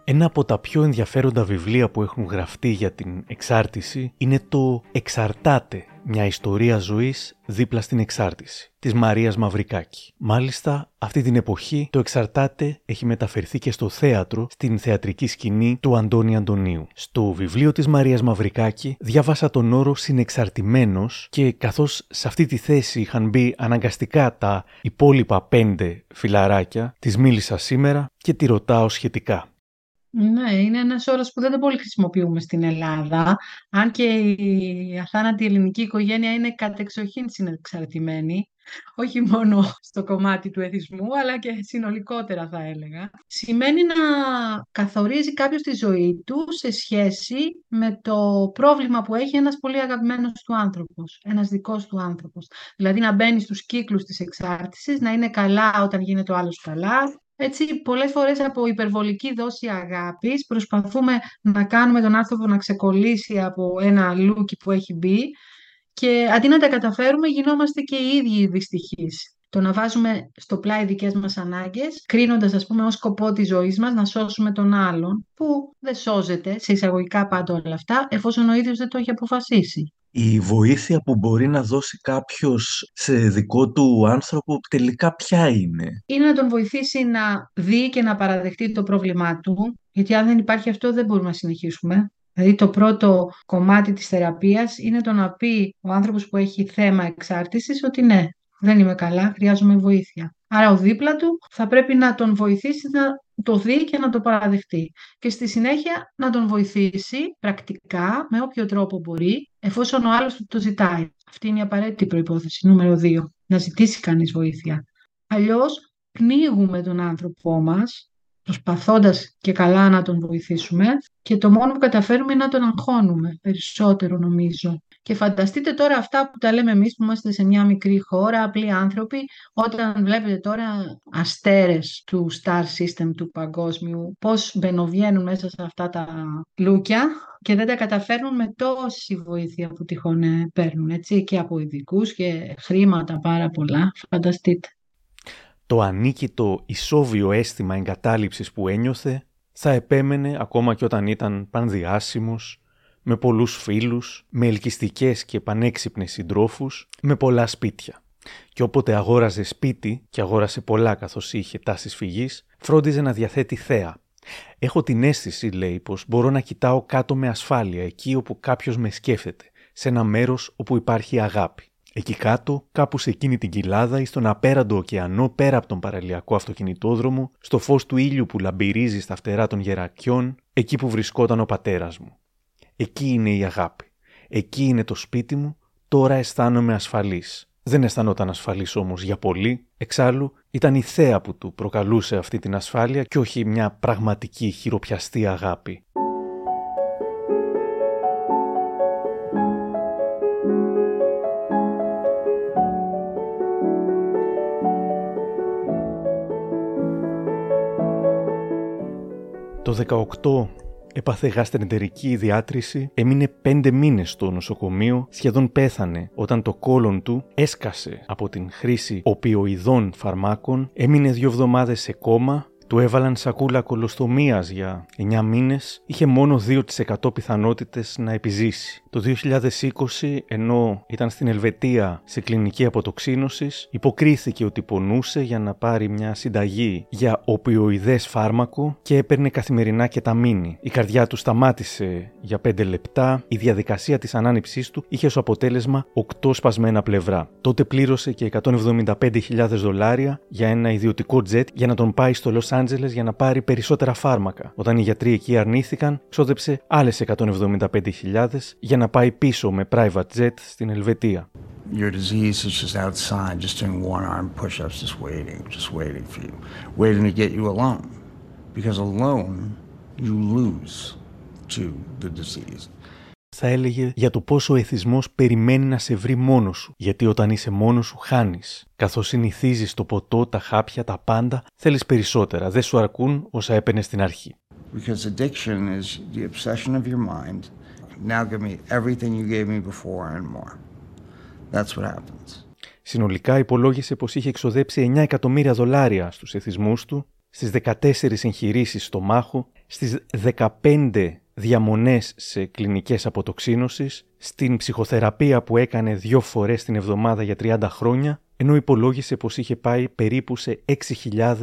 Ένα από τα πιο ενδιαφέροντα βιβλία που έχουν γραφτεί για την εξάρτηση είναι το «Εξαρτάτε. Μια ιστορία ζωής δίπλα στην εξάρτηση» της Μαρίας Μαυρικάκη. Μάλιστα, αυτή την εποχή το «Εξαρτάτε» έχει μεταφερθεί και στο θέατρο στην θεατρική σκηνή του Αντώνη Αντωνίου. Στο βιβλίο της Μαρίας Μαυρικάκη διάβασα τον όρο «συνεξαρτημένος» και καθώς σε αυτή τη θέση είχαν μπει αναγκαστικά τα υπόλοιπα πέντε φιλαράκια, της μίλησα σήμερα και τη ρωτάω σχετικά. Ναι, είναι ένας όρος που δεν τον πολύ χρησιμοποιούμε στην Ελλάδα, αν και η αθάνατη ελληνική οικογένεια είναι κατεξοχήν συνεξαρτημένη, όχι μόνο στο κομμάτι του εθισμού, αλλά και συνολικότερα θα έλεγα. Σημαίνει να καθορίζει κάποιος τη ζωή του σε σχέση με το πρόβλημα που έχει ένας πολύ αγαπημένος του άνθρωπος, ένας δικός του άνθρωπος. Δηλαδή να μπαίνει στους κύκλους της εξάρτησης, να είναι καλά όταν γίνεται ο άλλος καλά, έτσι, πολλές φορές από υπερβολική δόση αγάπης προσπαθούμε να κάνουμε τον άνθρωπο να ξεκολλήσει από ένα λούκι που έχει μπει και αντί να τα καταφέρουμε γινόμαστε και οι ίδιοι δυστυχείς. Το να βάζουμε στο πλάι δικές μας ανάγκες, κρίνοντας ας πούμε ως σκοπό της ζωής μας να σώσουμε τον άλλον, που δεν σώζεται, σε εισαγωγικά πάντα όλα αυτά, εφόσον ο ίδιος δεν το έχει αποφασίσει η βοήθεια που μπορεί να δώσει κάποιος σε δικό του άνθρωπο τελικά ποια είναι; Είναι να τον βοηθήσει να δει και να παραδεχτεί το πρόβλημά του, γιατί αν δεν υπάρχει αυτό δεν μπορούμε να συνεχίσουμε. Δηλαδή το πρώτο κομμάτι της θεραπείας είναι το να πει ο άνθρωπος που έχει θέμα εξάρτησης ότι ναι, δεν είμαι καλά, χρειάζομαι βοήθεια. Άρα ο δίπλα του θα πρέπει να τον βοηθήσει να το δει και να το παραδεχτεί. Και στη συνέχεια να τον βοηθήσει πρακτικά, με όποιο τρόπο μπορεί, εφόσον ο άλλος το ζητάει. Αυτή είναι η απαραίτητη προϋπόθεση, νούμερο 2. Να ζητήσει κανείς βοήθεια. Αλλιώς πνίγουμε τον άνθρωπό μας, προσπαθώντας και καλά να τον βοηθήσουμε και το μόνο που καταφέρουμε είναι να τον αγχώνουμε περισσότερο νομίζω. Και φανταστείτε τώρα αυτά που τα λέμε εμείς που είμαστε σε μια μικρή χώρα, απλοί άνθρωποι, όταν βλέπετε τώρα αστέρες του star system του παγκόσμιου, πώς μπαινοβγαίνουν μέσα σε αυτά τα λούκια και δεν τα καταφέρνουν με τόση βοήθεια που τυχόν ε, παίρνουν, έτσι, και από ειδικούς και χρήματα πάρα πολλά. Φανταστείτε. Το ανίκητο ισόβιο αίσθημα εγκατάλειψης που ένιωθε θα επέμενε ακόμα και όταν ήταν πανδιάσιμος, με πολλούς φίλους, με ελκυστικές και πανέξυπνες συντρόφους, με πολλά σπίτια. Και όποτε αγόραζε σπίτι, και αγόρασε πολλά καθώς είχε τάσεις φυγής, φρόντιζε να διαθέτει θέα. Έχω την αίσθηση, λέει, πως μπορώ να κοιτάω κάτω με ασφάλεια, εκεί όπου κάποιος με σκέφτεται, σε ένα μέρος όπου υπάρχει αγάπη. Εκεί κάτω, κάπου σε εκείνη την κοιλάδα ή στον απέραντο ωκεανό πέρα από τον παραλιακό αυτοκινητόδρομο, στο φως του ήλιου που λαμπυρίζει στα φτερά των γερακιών, εκεί που βρισκόταν ο πατέρας μου. Εκεί είναι η αγάπη. Εκεί είναι το σπίτι μου, τώρα αισθάνομαι ασφαλής. Δεν αισθανόταν ασφαλής όμως για πολύ, εξάλλου ήταν η θέα που του προκαλούσε αυτή την ασφάλεια και όχι μια πραγματική χειροπιαστή αγάπη. Το 18 έπαθε γαστρεντερική διάτρηση, έμεινε πέντε μήνες στο νοσοκομείο, σχεδόν πέθανε όταν το κόλον του έσκασε από την χρήση οπιοειδών φαρμάκων, έμεινε δύο εβδομάδες σε κόμμα του έβαλαν σακούλα κολοστομίας για 9 μήνες, είχε μόνο 2% πιθανότητες να επιζήσει. Το 2020, ενώ ήταν στην Ελβετία σε κλινική αποτοξίνωσης, υποκρίθηκε ότι πονούσε για να πάρει μια συνταγή για οπιοειδές φάρμακο και έπαιρνε καθημερινά και τα μήνυ. Η καρδιά του σταμάτησε για 5 λεπτά, η διαδικασία της ανάνυψής του είχε ως αποτέλεσμα 8 σπασμένα πλευρά. Τότε πλήρωσε και 175.000 δολάρια για ένα ιδιωτικό τζετ για να τον πάει στο Los Άντζελες για να πάρει περισσότερα φάρμακα. Όταν οι γιατροί εκεί αρνήθηκαν, ξόδεψε άλλε 175.000 για να πάει πίσω με private jet στην Ελβετία. Your disease is just outside, just doing one arm push ups, just waiting, just waiting for you, waiting to get you alone. Because alone, you lose to the disease θα έλεγε για το πόσο ο εθισμός περιμένει να σε βρει μόνος σου, γιατί όταν είσαι μόνος σου χάνεις. Καθώς συνηθίζεις το ποτό, τα χάπια, τα πάντα, θέλεις περισσότερα, δεν σου αρκούν όσα έπαιρνε στην αρχή. Because addiction is the obsession of your mind. Now give me everything you gave me before and more. That's what happens. Συνολικά υπολόγισε πως είχε εξοδέψει 9 εκατομμύρια δολάρια στους εθισμούς του, στις 14 εγχειρήσεις στο μάχο, στις 15 διαμονές σε κλινικές αποτοξίνωσης, στην ψυχοθεραπεία που έκανε δύο φορές την εβδομάδα για 30 χρόνια, ενώ υπολόγισε πως είχε πάει περίπου σε 6.000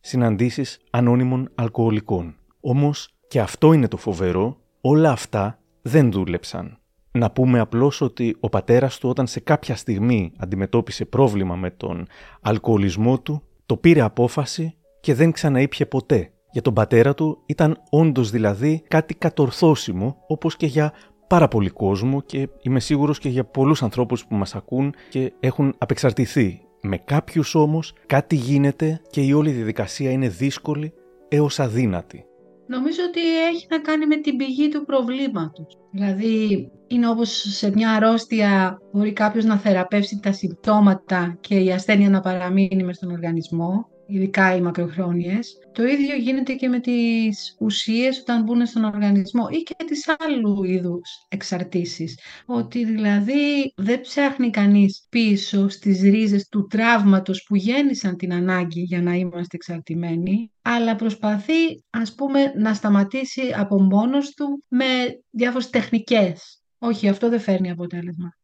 συναντήσεις ανώνυμων αλκοολικών. Όμως, και αυτό είναι το φοβερό, όλα αυτά δεν δούλεψαν. Να πούμε απλώς ότι ο πατέρας του όταν σε κάποια στιγμή αντιμετώπισε πρόβλημα με τον αλκοολισμό του, το πήρε απόφαση και δεν ξαναήπιε ποτέ. Για τον πατέρα του ήταν όντως δηλαδή κάτι κατορθώσιμο, όπως και για πάρα πολύ κόσμο και είμαι σίγουρος και για πολλούς ανθρώπους που μας ακούν και έχουν απεξαρτηθεί. Με κάποιους όμως κάτι γίνεται και η όλη διαδικασία είναι δύσκολη έως αδύνατη. Νομίζω ότι έχει να κάνει με την πηγή του προβλήματος. Δηλαδή, είναι όπως σε μια αρρώστια μπορεί κάποιος να θεραπεύσει τα συμπτώματα και η ασθένεια να παραμείνει μες στον οργανισμό ειδικά οι μακροχρόνιες. Το ίδιο γίνεται και με τις ουσίες όταν μπουν στον οργανισμό ή και τις άλλου είδους εξαρτήσεις. Ότι δηλαδή δεν ψάχνει κανείς πίσω στις ρίζες του τραύματος που γέννησαν την ανάγκη για να είμαστε εξαρτημένοι, αλλά προσπαθεί ας πούμε να σταματήσει από μόνος του με διάφορες τεχνικές. Όχι, αυτό δεν φέρνει αποτέλεσμα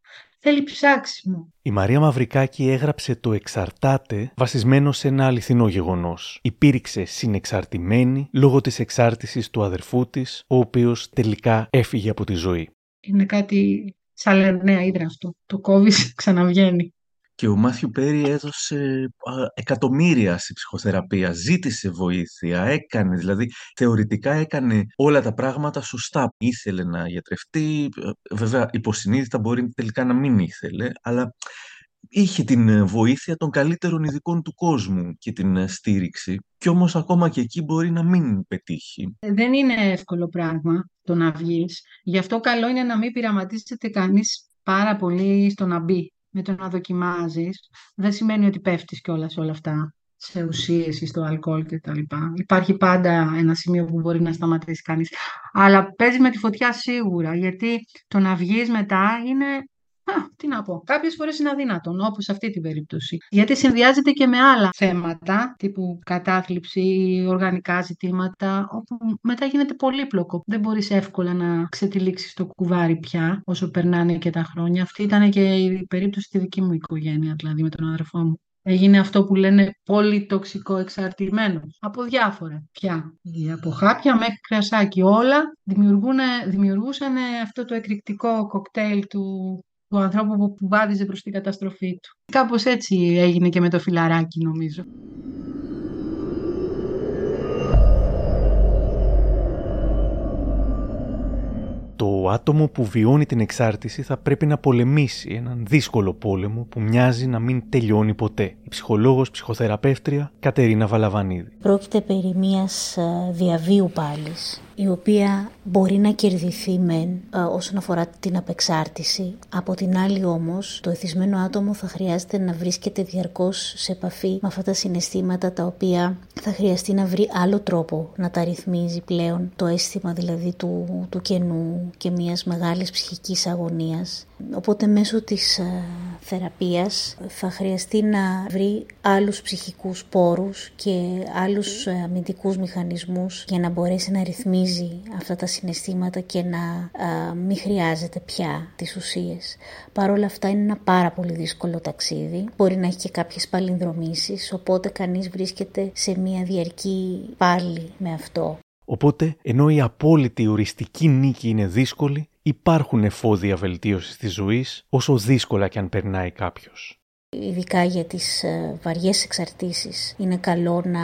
θέλει ψάξιμο. Η Μαρία Μαυρικάκη έγραψε το «Εξαρτάται» βασισμένο σε ένα αληθινό γεγονός. Υπήρξε συνεξαρτημένη λόγω της εξάρτησης του αδερφού της, ο οποίος τελικά έφυγε από τη ζωή. Είναι κάτι σαν νέα ύδρα αυτό. Το κόβεις, ξαναβγαίνει. Και ο Μάθιου Πέρι έδωσε εκατομμύρια στη ψυχοθεραπεία, ζήτησε βοήθεια, έκανε, δηλαδή θεωρητικά έκανε όλα τα πράγματα σωστά. Ήθελε να γιατρευτεί, ε, βέβαια υποσυνείδητα μπορεί τελικά να μην ήθελε, αλλά είχε την βοήθεια των καλύτερων ειδικών του κόσμου και την στήριξη. Κι όμως ακόμα και εκεί μπορεί να μην πετύχει. Δεν είναι εύκολο πράγμα το να βγεις. Γι' αυτό καλό είναι να μην πειραματίσετε κανείς πάρα πολύ στο να μπει με το να δοκιμάζεις, δεν σημαίνει ότι πέφτεις κιόλας σε όλα αυτά, σε ουσίες ή στο αλκοόλ και τα λοιπά. Υπάρχει πάντα ένα σημείο που μπορεί να σταματήσει κανείς. Αλλά παίζει με τη φωτιά σίγουρα, γιατί το να βγεις μετά είναι τι να πω. Κάποιες φορές είναι αδύνατον, όπως σε αυτή την περίπτωση. Γιατί συνδυάζεται και με άλλα θέματα, τύπου κατάθλιψη, οργανικά ζητήματα, όπου μετά γίνεται πολύπλοκο. Δεν μπορείς εύκολα να ξετυλίξεις το κουβάρι πια, όσο περνάνε και τα χρόνια. Αυτή ήταν και η περίπτωση στη δική μου οικογένεια, δηλαδή με τον αδερφό μου. Έγινε αυτό που λένε πολυτοξικό εξαρτημένος. Από διάφορα πια. Από χάπια μέχρι κρασάκι. Όλα δημιουργούσαν αυτό το εκρηκτικό κοκτέιλ του, του ανθρώπου που βάδιζε προς την καταστροφή του. Κάπως έτσι έγινε και με το φιλαράκι νομίζω. Το άτομο που βιώνει την εξάρτηση θα πρέπει να πολεμήσει έναν δύσκολο πόλεμο που μοιάζει να μην τελειώνει ποτέ. Η ψυχολόγος ψυχοθεραπεύτρια Κατερίνα Βαλαβανίδη. Πρόκειται περί μιας ε, διαβίου πάλης η οποία μπορεί να κερδιθεί μεν ε, όσον αφορά την απεξάρτηση. Από την άλλη όμως το εθισμένο άτομο θα χρειάζεται να βρίσκεται διαρκώς σε επαφή με αυτά τα συναισθήματα τα οποία θα χρειαστεί να βρει άλλο τρόπο να τα ρυθμίζει πλέον το αίσθημα δηλαδή του, του κενού και μιας μεγάλης ψυχικής αγωνίας. Οπότε μέσω της ε, θεραπείας θα χρειαστεί να βρει άλλους ψυχικούς πόρους και άλλους ε, αμυντικούς μηχανισμούς για να μπορέσει να ρυθμίζει αυτά τα συναισθήματα και να μην χρειάζεται πια τις ουσίες. Παρ' όλα αυτά είναι ένα πάρα πολύ δύσκολο ταξίδι. Μπορεί να έχει και κάποιες παλινδρομήσεις, οπότε κανείς βρίσκεται σε μια διαρκή πάλι με αυτό. Οπότε, ενώ η απόλυτη οριστική νίκη είναι δύσκολη, υπάρχουν εφόδια βελτίωσης της ζωής, όσο δύσκολα και αν περνάει κάποιος. Ειδικά για τις ε, βαριές εξαρτήσεις είναι καλό να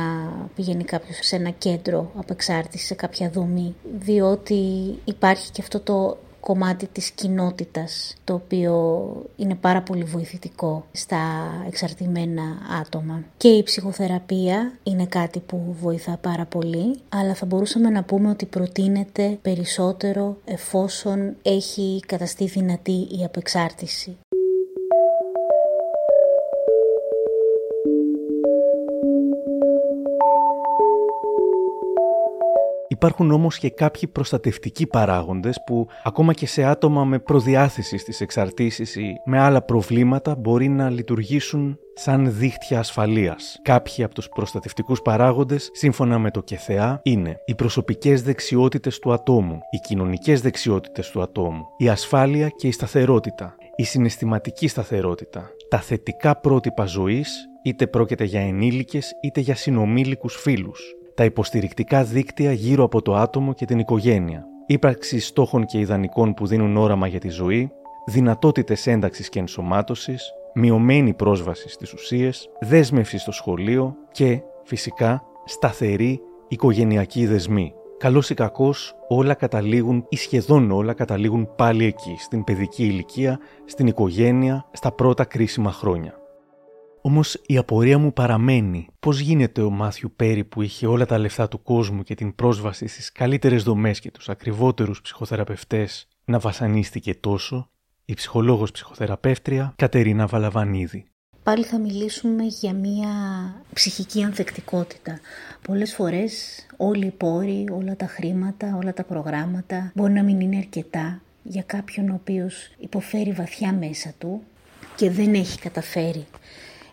πηγαίνει κάποιος σε ένα κέντρο απεξάρτησης, σε κάποια δομή, διότι υπάρχει και αυτό το κομμάτι της κοινότητας, το οποίο είναι πάρα πολύ βοηθητικό στα εξαρτημένα άτομα. Και η ψυχοθεραπεία είναι κάτι που βοηθά πάρα πολύ, αλλά θα μπορούσαμε να πούμε ότι προτείνεται περισσότερο εφόσον έχει καταστεί δυνατή η απεξάρτηση. Υπάρχουν όμως και κάποιοι προστατευτικοί παράγοντες που ακόμα και σε άτομα με προδιάθεση στις εξαρτήσεις ή με άλλα προβλήματα μπορεί να λειτουργήσουν σαν δίχτυα ασφαλείας. Κάποιοι από τους προστατευτικούς παράγοντες, σύμφωνα με το ΚΕΘΕΑ, είναι οι προσωπικές δεξιότητες του ατόμου, οι κοινωνικές δεξιότητες του ατόμου, η ασφάλεια και η σταθερότητα, η συναισθηματική σταθερότητα, τα θετικά πρότυπα ζωής, είτε πρόκειται για ενήλικες είτε για συνομήλικους φίλους, τα υποστηρικτικά δίκτυα γύρω από το άτομο και την οικογένεια, ύπαρξη στόχων και ιδανικών που δίνουν όραμα για τη ζωή, δυνατότητες ένταξης και ενσωμάτωσης, μειωμένη πρόσβαση στις ουσίες, δέσμευση στο σχολείο και, φυσικά, σταθερή οικογενειακή δεσμή. Καλό ή κακό, όλα καταλήγουν ή σχεδόν όλα καταλήγουν πάλι εκεί, στην παιδική ηλικία, στην οικογένεια, στα πρώτα κρίσιμα χρόνια. Όμως η απορία μου παραμένει. Πώς γίνεται ο Μάθιου Πέρι που είχε όλα τα λεφτά του κόσμου και την πρόσβαση στις καλύτερες δομές και τους ακριβότερους ψυχοθεραπευτές να βασανίστηκε τόσο, η ψυχολόγος ψυχοθεραπεύτρια Κατερίνα Βαλαβανίδη. Πάλι θα μιλήσουμε για μια ψυχική ανθεκτικότητα. Πολλές φορές όλοι οι πόροι, όλα τα χρήματα, όλα τα προγράμματα μπορεί να μην είναι αρκετά για κάποιον ο οποίος υποφέρει βαθιά μέσα του και δεν έχει καταφέρει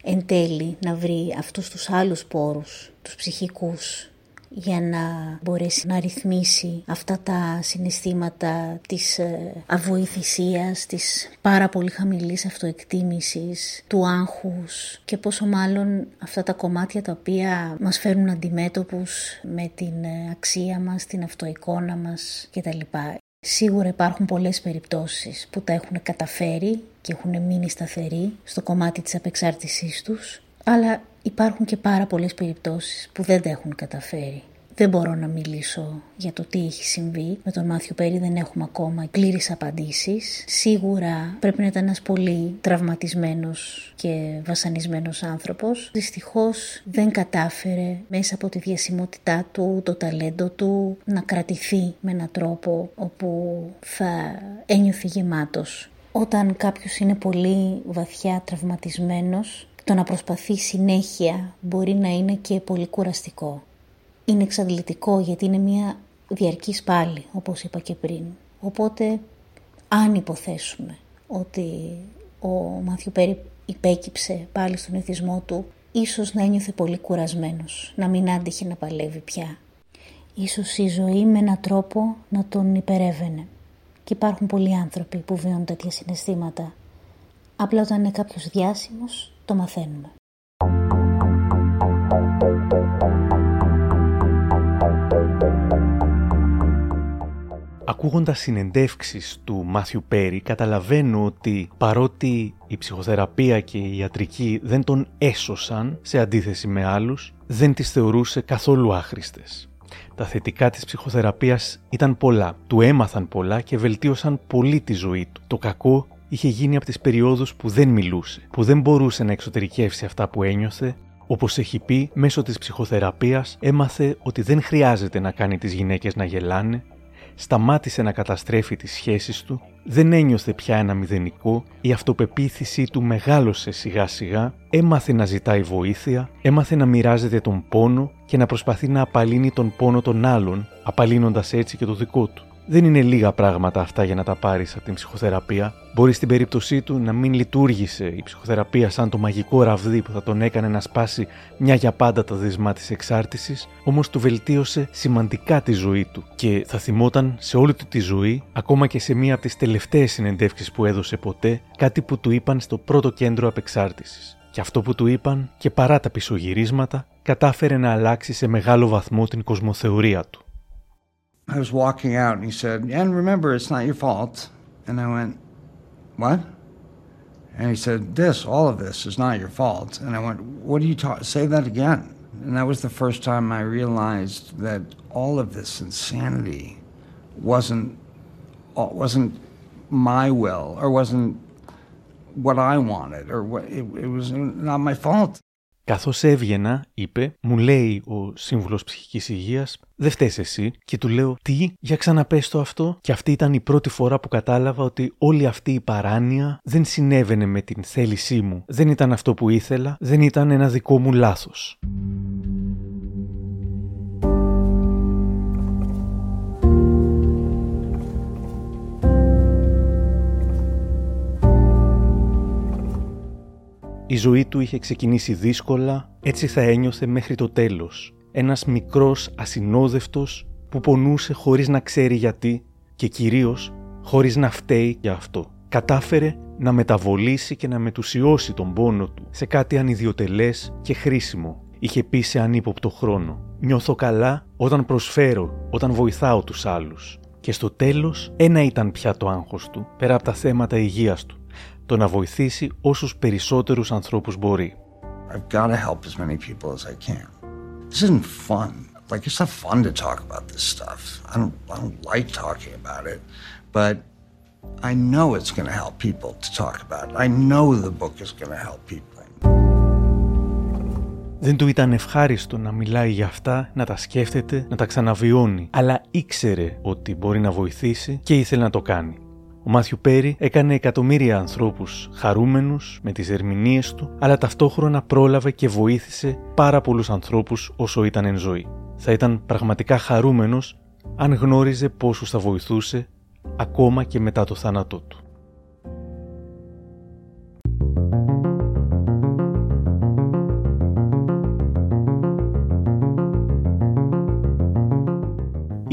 εν τέλει να βρει αυτούς τους άλλους πόρους, τους ψυχικούς, για να μπορέσει να ρυθμίσει αυτά τα συναισθήματα της ε, αβοηθησίας, της πάρα πολύ χαμηλής αυτοεκτίμησης, του άγχους και πόσο μάλλον αυτά τα κομμάτια τα οποία μας φέρνουν αντιμέτωπους με την ε, αξία μας, την αυτοεικόνα μας κτλ. Σίγουρα υπάρχουν πολλές περιπτώσεις που τα έχουν καταφέρει και έχουν μείνει σταθεροί στο κομμάτι της απεξάρτησής τους, αλλά υπάρχουν και πάρα πολλές περιπτώσεις που δεν τα έχουν καταφέρει. Δεν μπορώ να μιλήσω για το τι έχει συμβεί. Με τον Μάθιο Πέρι δεν έχουμε ακόμα πλήρεις απαντήσεις. Σίγουρα πρέπει να ήταν ένας πολύ τραυματισμένος και βασανισμένος άνθρωπος. Δυστυχώς δεν κατάφερε μέσα από τη διασημότητά του, το ταλέντο του να κρατηθεί με έναν τρόπο όπου θα ένιωθε γεμάτος. Όταν κάποιος είναι πολύ βαθιά τραυματισμένος, το να προσπαθεί συνέχεια μπορεί να είναι και πολύ κουραστικό είναι εξαντλητικό γιατί είναι μια διαρκής πάλι, όπως είπα και πριν. Οπότε, αν υποθέσουμε ότι ο Μάθιου Πέρι υπέκυψε πάλι στον εθισμό του, ίσως να ένιωθε πολύ κουρασμένος, να μην άντυχε να παλεύει πια. Ίσως η ζωή με έναν τρόπο να τον υπερεύαινε. Και υπάρχουν πολλοί άνθρωποι που βιώνουν τέτοια συναισθήματα. Απλά όταν είναι κάποιος διάσημος, το μαθαίνουμε. Ακούγοντας συνεντεύξεις του Μάθιου Πέρι καταλαβαίνω ότι παρότι η ψυχοθεραπεία και η ιατρική δεν τον έσωσαν σε αντίθεση με άλλους, δεν τις θεωρούσε καθόλου άχρηστες. Τα θετικά της ψυχοθεραπείας ήταν πολλά, του έμαθαν πολλά και βελτίωσαν πολύ τη ζωή του. Το κακό είχε γίνει από τις περιόδους που δεν μιλούσε, που δεν μπορούσε να εξωτερικεύσει αυτά που ένιωθε, όπως έχει πει, μέσω της ψυχοθεραπείας έμαθε ότι δεν χρειάζεται να κάνει τις γυναίκες να γελάνε, σταμάτησε να καταστρέφει τις σχέσεις του, δεν ένιωθε πια ένα μηδενικό, η αυτοπεποίθησή του μεγάλωσε σιγά σιγά, έμαθε να ζητάει βοήθεια, έμαθε να μοιράζεται τον πόνο και να προσπαθεί να απαλύνει τον πόνο των άλλων, απαλύνοντας έτσι και το δικό του. Δεν είναι λίγα πράγματα αυτά για να τα πάρεις από την ψυχοθεραπεία. Μπορείς στην περίπτωσή του να μην λειτουργήσε η ψυχοθεραπεία σαν το μαγικό ραβδί που θα τον έκανε να σπάσει μια για πάντα τα δεσμά της εξάρτησης, όμως του βελτίωσε σημαντικά τη ζωή του και θα θυμόταν σε όλη του τη ζωή, ακόμα και σε μία από τις τελευταίες συνεντεύξεις που έδωσε ποτέ, κάτι που του είπαν στο πρώτο κέντρο απεξάρτησης. Και αυτό που του είπαν, και παρά τα πισωγυρίσματα, κατάφερε να αλλάξει σε μεγάλο βαθμό την κοσμοθεωρία του. I was walking out and he said, And remember, it's not your fault. And I went, What? And he said, This, all of this is not your fault. And I went, What are you? Say that again. And that was the first time I realized that all of this insanity wasn't uh, wasn't my will or wasn't what I wanted or what it, it was not my fault. Καθώς έβγαινα, είπε, μου λέει ο σύμβουλος ψυχικής υγείας, δεν φταίεις εσύ. Και του λέω, Τι, για ξαναπες το αυτό. Και αυτή ήταν η πρώτη φορά που κατάλαβα ότι όλη αυτή η παράνοια δεν συνέβαινε με την θέλησή μου. Δεν ήταν αυτό που ήθελα, δεν ήταν ένα δικό μου λάθος. Η ζωή του είχε ξεκινήσει δύσκολα, έτσι θα ένιωθε μέχρι το τέλος. Ένας μικρός ασυνόδευτος που πονούσε χωρίς να ξέρει γιατί και κυρίως χωρίς να φταίει για αυτό. Κατάφερε να μεταβολήσει και να μετουσιώσει τον πόνο του σε κάτι ανιδιοτελές και χρήσιμο. Είχε πει σε ανύποπτο χρόνο. Νιώθω καλά όταν προσφέρω, όταν βοηθάω τους άλλους. Και στο τέλος ένα ήταν πια το άγχος του, πέρα από τα θέματα υγείας του το να βοηθήσει όσους περισσότερους ανθρώπους μπορεί. I've got to help as many people as I can. This isn't fun. Like it's not fun to talk about this stuff. I don't I don't like talking about it, but I know it's going to help people to talk about it. I know the book is going to help people. Δεν του ήταν ευχάριστο να μιλάει για αυτά, να τα σκέφτεται, να τα ξαναβιώνει, αλλά ήξερε ότι μπορεί να βοηθήσει και ήθελε να το κάνει. Ο Μάθιου Πέρι έκανε εκατομμύρια ανθρώπους χαρούμενους με τις ερμηνείες του, αλλά ταυτόχρονα πρόλαβε και βοήθησε πάρα πολλούς ανθρώπους όσο ήταν εν ζωή. Θα ήταν πραγματικά χαρούμενος αν γνώριζε πόσους θα βοηθούσε ακόμα και μετά το θάνατό του.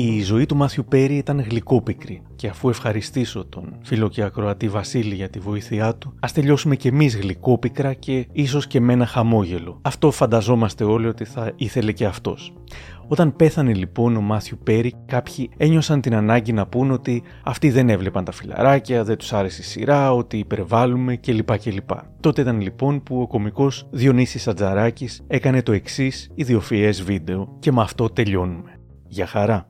Η ζωή του Μάθιου Πέρι ήταν γλυκόπικρη και αφού ευχαριστήσω τον φίλο και ακροατή Βασίλη για τη βοήθειά του, ας τελειώσουμε κι εμείς γλυκόπικρα και ίσως και με ένα χαμόγελο. Αυτό φανταζόμαστε όλοι ότι θα ήθελε και αυτός. Όταν πέθανε λοιπόν ο Μάθιου Πέρι, κάποιοι ένιωσαν την ανάγκη να πούν ότι αυτοί δεν έβλεπαν τα φιλαράκια, δεν τους άρεσε η σειρά, ότι υπερβάλλουμε κλπ. κλπ. Τότε ήταν λοιπόν που ο κωμικός Διονύσης Ατζαράκης έκανε το εξής ιδιοφυές βίντεο και με αυτό τελειώνουμε. Για χαρά!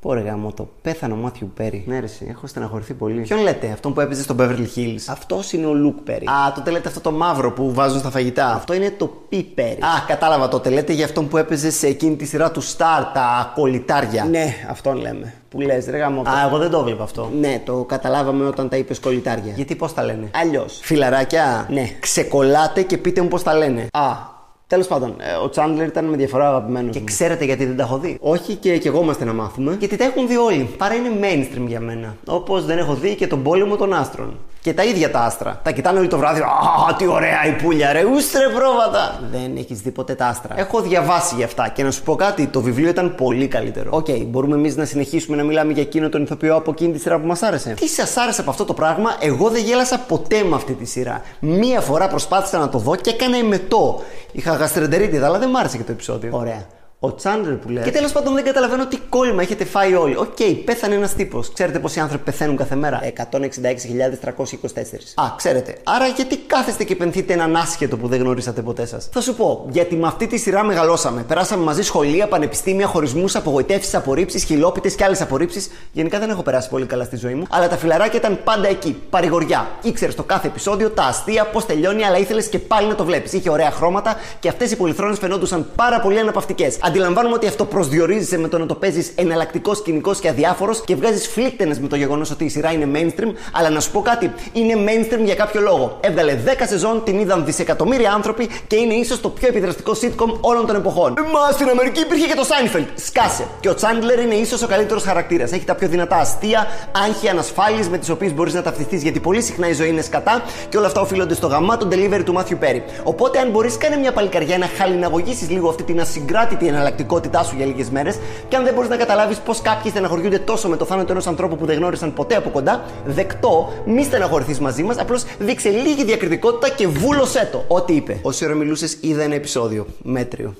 Πόρε γάμο το πέθανε ο Μάθιου Πέρι. Ναι, ρε, έχω στεναχωρηθεί πολύ. Ποιον λέτε, αυτόν που έπαιζε στο Beverly Hills; Αυτός είναι ο Λουκ Πέρι. Α, τότε λέτε αυτό το μαύρο που βάζουν στα φαγητά. Αυτό είναι το Πι Πέρι. Α, κατάλαβα τότε. Λέτε για αυτόν που έπαιζε σε εκείνη τη σειρά του Star, τα κολλητάρια. Ναι, αυτόν λέμε. Που λες, ρε γάμο. Α, εγώ δεν το βλέπω αυτό. Ναι, το καταλάβαμε όταν τα είπες κολλητάρια. Γιατί πώς τα λένε; Αλλιώς. Φιλαράκια. Ναι. Ξεκολλάτε και πείτε μου πώς τα λένε. Α, Τέλος πάντων, ε, ο Τσάντλερ ήταν με διαφορά αγαπημένος. Και ξέρετε γιατί δεν τα έχω δει. Όχι και κι εγώ είμαστε να μάθουμε. Γιατί τα έχουν δει όλοι. Παραείναι mainstream για μένα. Όπως δεν έχω δει και τον πόλεμο των άστρων. Και Και τα ίδια τα άστρα. Τα κοιτάνε όλη το βράδυ. Α, τι ωραία η Πούλια, ρε, ούστρε πρόβατα. Δεν έχεις δει ποτέ τα άστρα. Έχω διαβάσει γι' αυτά και να σου πω κάτι, το βιβλίο ήταν πολύ καλύτερο. OK, okay, μπορούμε εμείς να συνεχίσουμε να μιλάμε για εκείνο τον ηθοποιό από εκείνη τη σειρά που μας άρεσε. Τι σας άρεσε από αυτό το πράγμα, εγώ δεν γέλασα ποτέ με αυτή τη σειρά. Μία φορά προσπάθησα να το δω και έκανα εμετό. Είχα γαστρεντερίτιδα, αλλά δεν μ' άρεσε και το επεισόδιο. Ωραία. Ο Τσάντλερ που λέει. Και τέλος πάντων δεν καταλαβαίνω τι κόλλημα έχετε φάει όλοι. ΟΚ, okay, πέθανε ένας τύπος. Ξέρετε πόσοι άνθρωποι πεθαίνουν κάθε μέρα; 166.324. Α, ξέρετε. Άρα γιατί κάθεστε και πενθείτε έναν άσχετο που δεν γνωρίσατε ποτέ σας; Θα σου πω, γιατί με αυτή τη σειρά μεγαλώσαμε. Περάσαμε μαζί σχολεία, πανεπιστήμια, χωρισμούς, απογοητεύσεις, απορρίψεις, χιλόπιτες και άλλες απορρίψεις. Γενικά δεν έχω περάσει πολύ καλά στη ζωή μου. Αλλά τα φιλαράκια ήταν πάντα εκεί. Παρηγοριά. Ήξερες το κάθε επεισόδιο, τα αστεία, πώς τελειώνει, αλλά ήθελες και πάλι να το βλέπεις. Είχε ωραία χρώματα και αυτές οι πολυθρόνες φαινόντουσαν πάρα πολύ αναπαυτικές. Αντιλαμβάνομαι ότι αυτό προσδιορίζεσαι με το να το παίζεις εναλλακτικό, κυνικός και αδιάφορος και βγάζεις φλύκταινες με το γεγονός ότι η σειρά είναι mainstream. Αλλά να σου πω κάτι, είναι mainstream για κάποιο λόγο. Έβγαλε 10 σεζόν, την είδαν δισεκατομμύρια άνθρωποι και είναι ίσως το πιο επιδραστικό sitcom όλων των εποχών. Μα στην Αμερική υπήρχε και το Seinfeld. Σκάσε. Και ο Chandler είναι ίσως ο καλύτερος χαρακτήρας. Έχει τα πιο δυνατά αστεία, άγχη, ανασφάλειε με τις οποίες μπορείς να ταυτιστείς γιατί πολύ συχνά η ζωή είναι σκατά και όλα αυτά οφείλονται στο γαμάτο delivery του Matthew Perry. Οπότε αν μπορείς, κάνε μια παλικαριά να χαλιναγωγήσεις λίγο αυτή την ασυγκράτητη εναλλακτικότητά σου για λίγες μέρες και αν δεν μπορείς να καταλάβεις πώς κάποιοι στεναχωριούνται τόσο με το θάνατο ενός ανθρώπου που δεν γνώρισαν ποτέ από κοντά, δεκτό, μη στεναχωρηθείς μαζί μας, απλώς δείξε λίγη διακριτικότητα και βούλωσέ το. Ό,τι είπε. Όση ώρα μιλούσες, είδα ένα επεισόδιο. Μέτριο.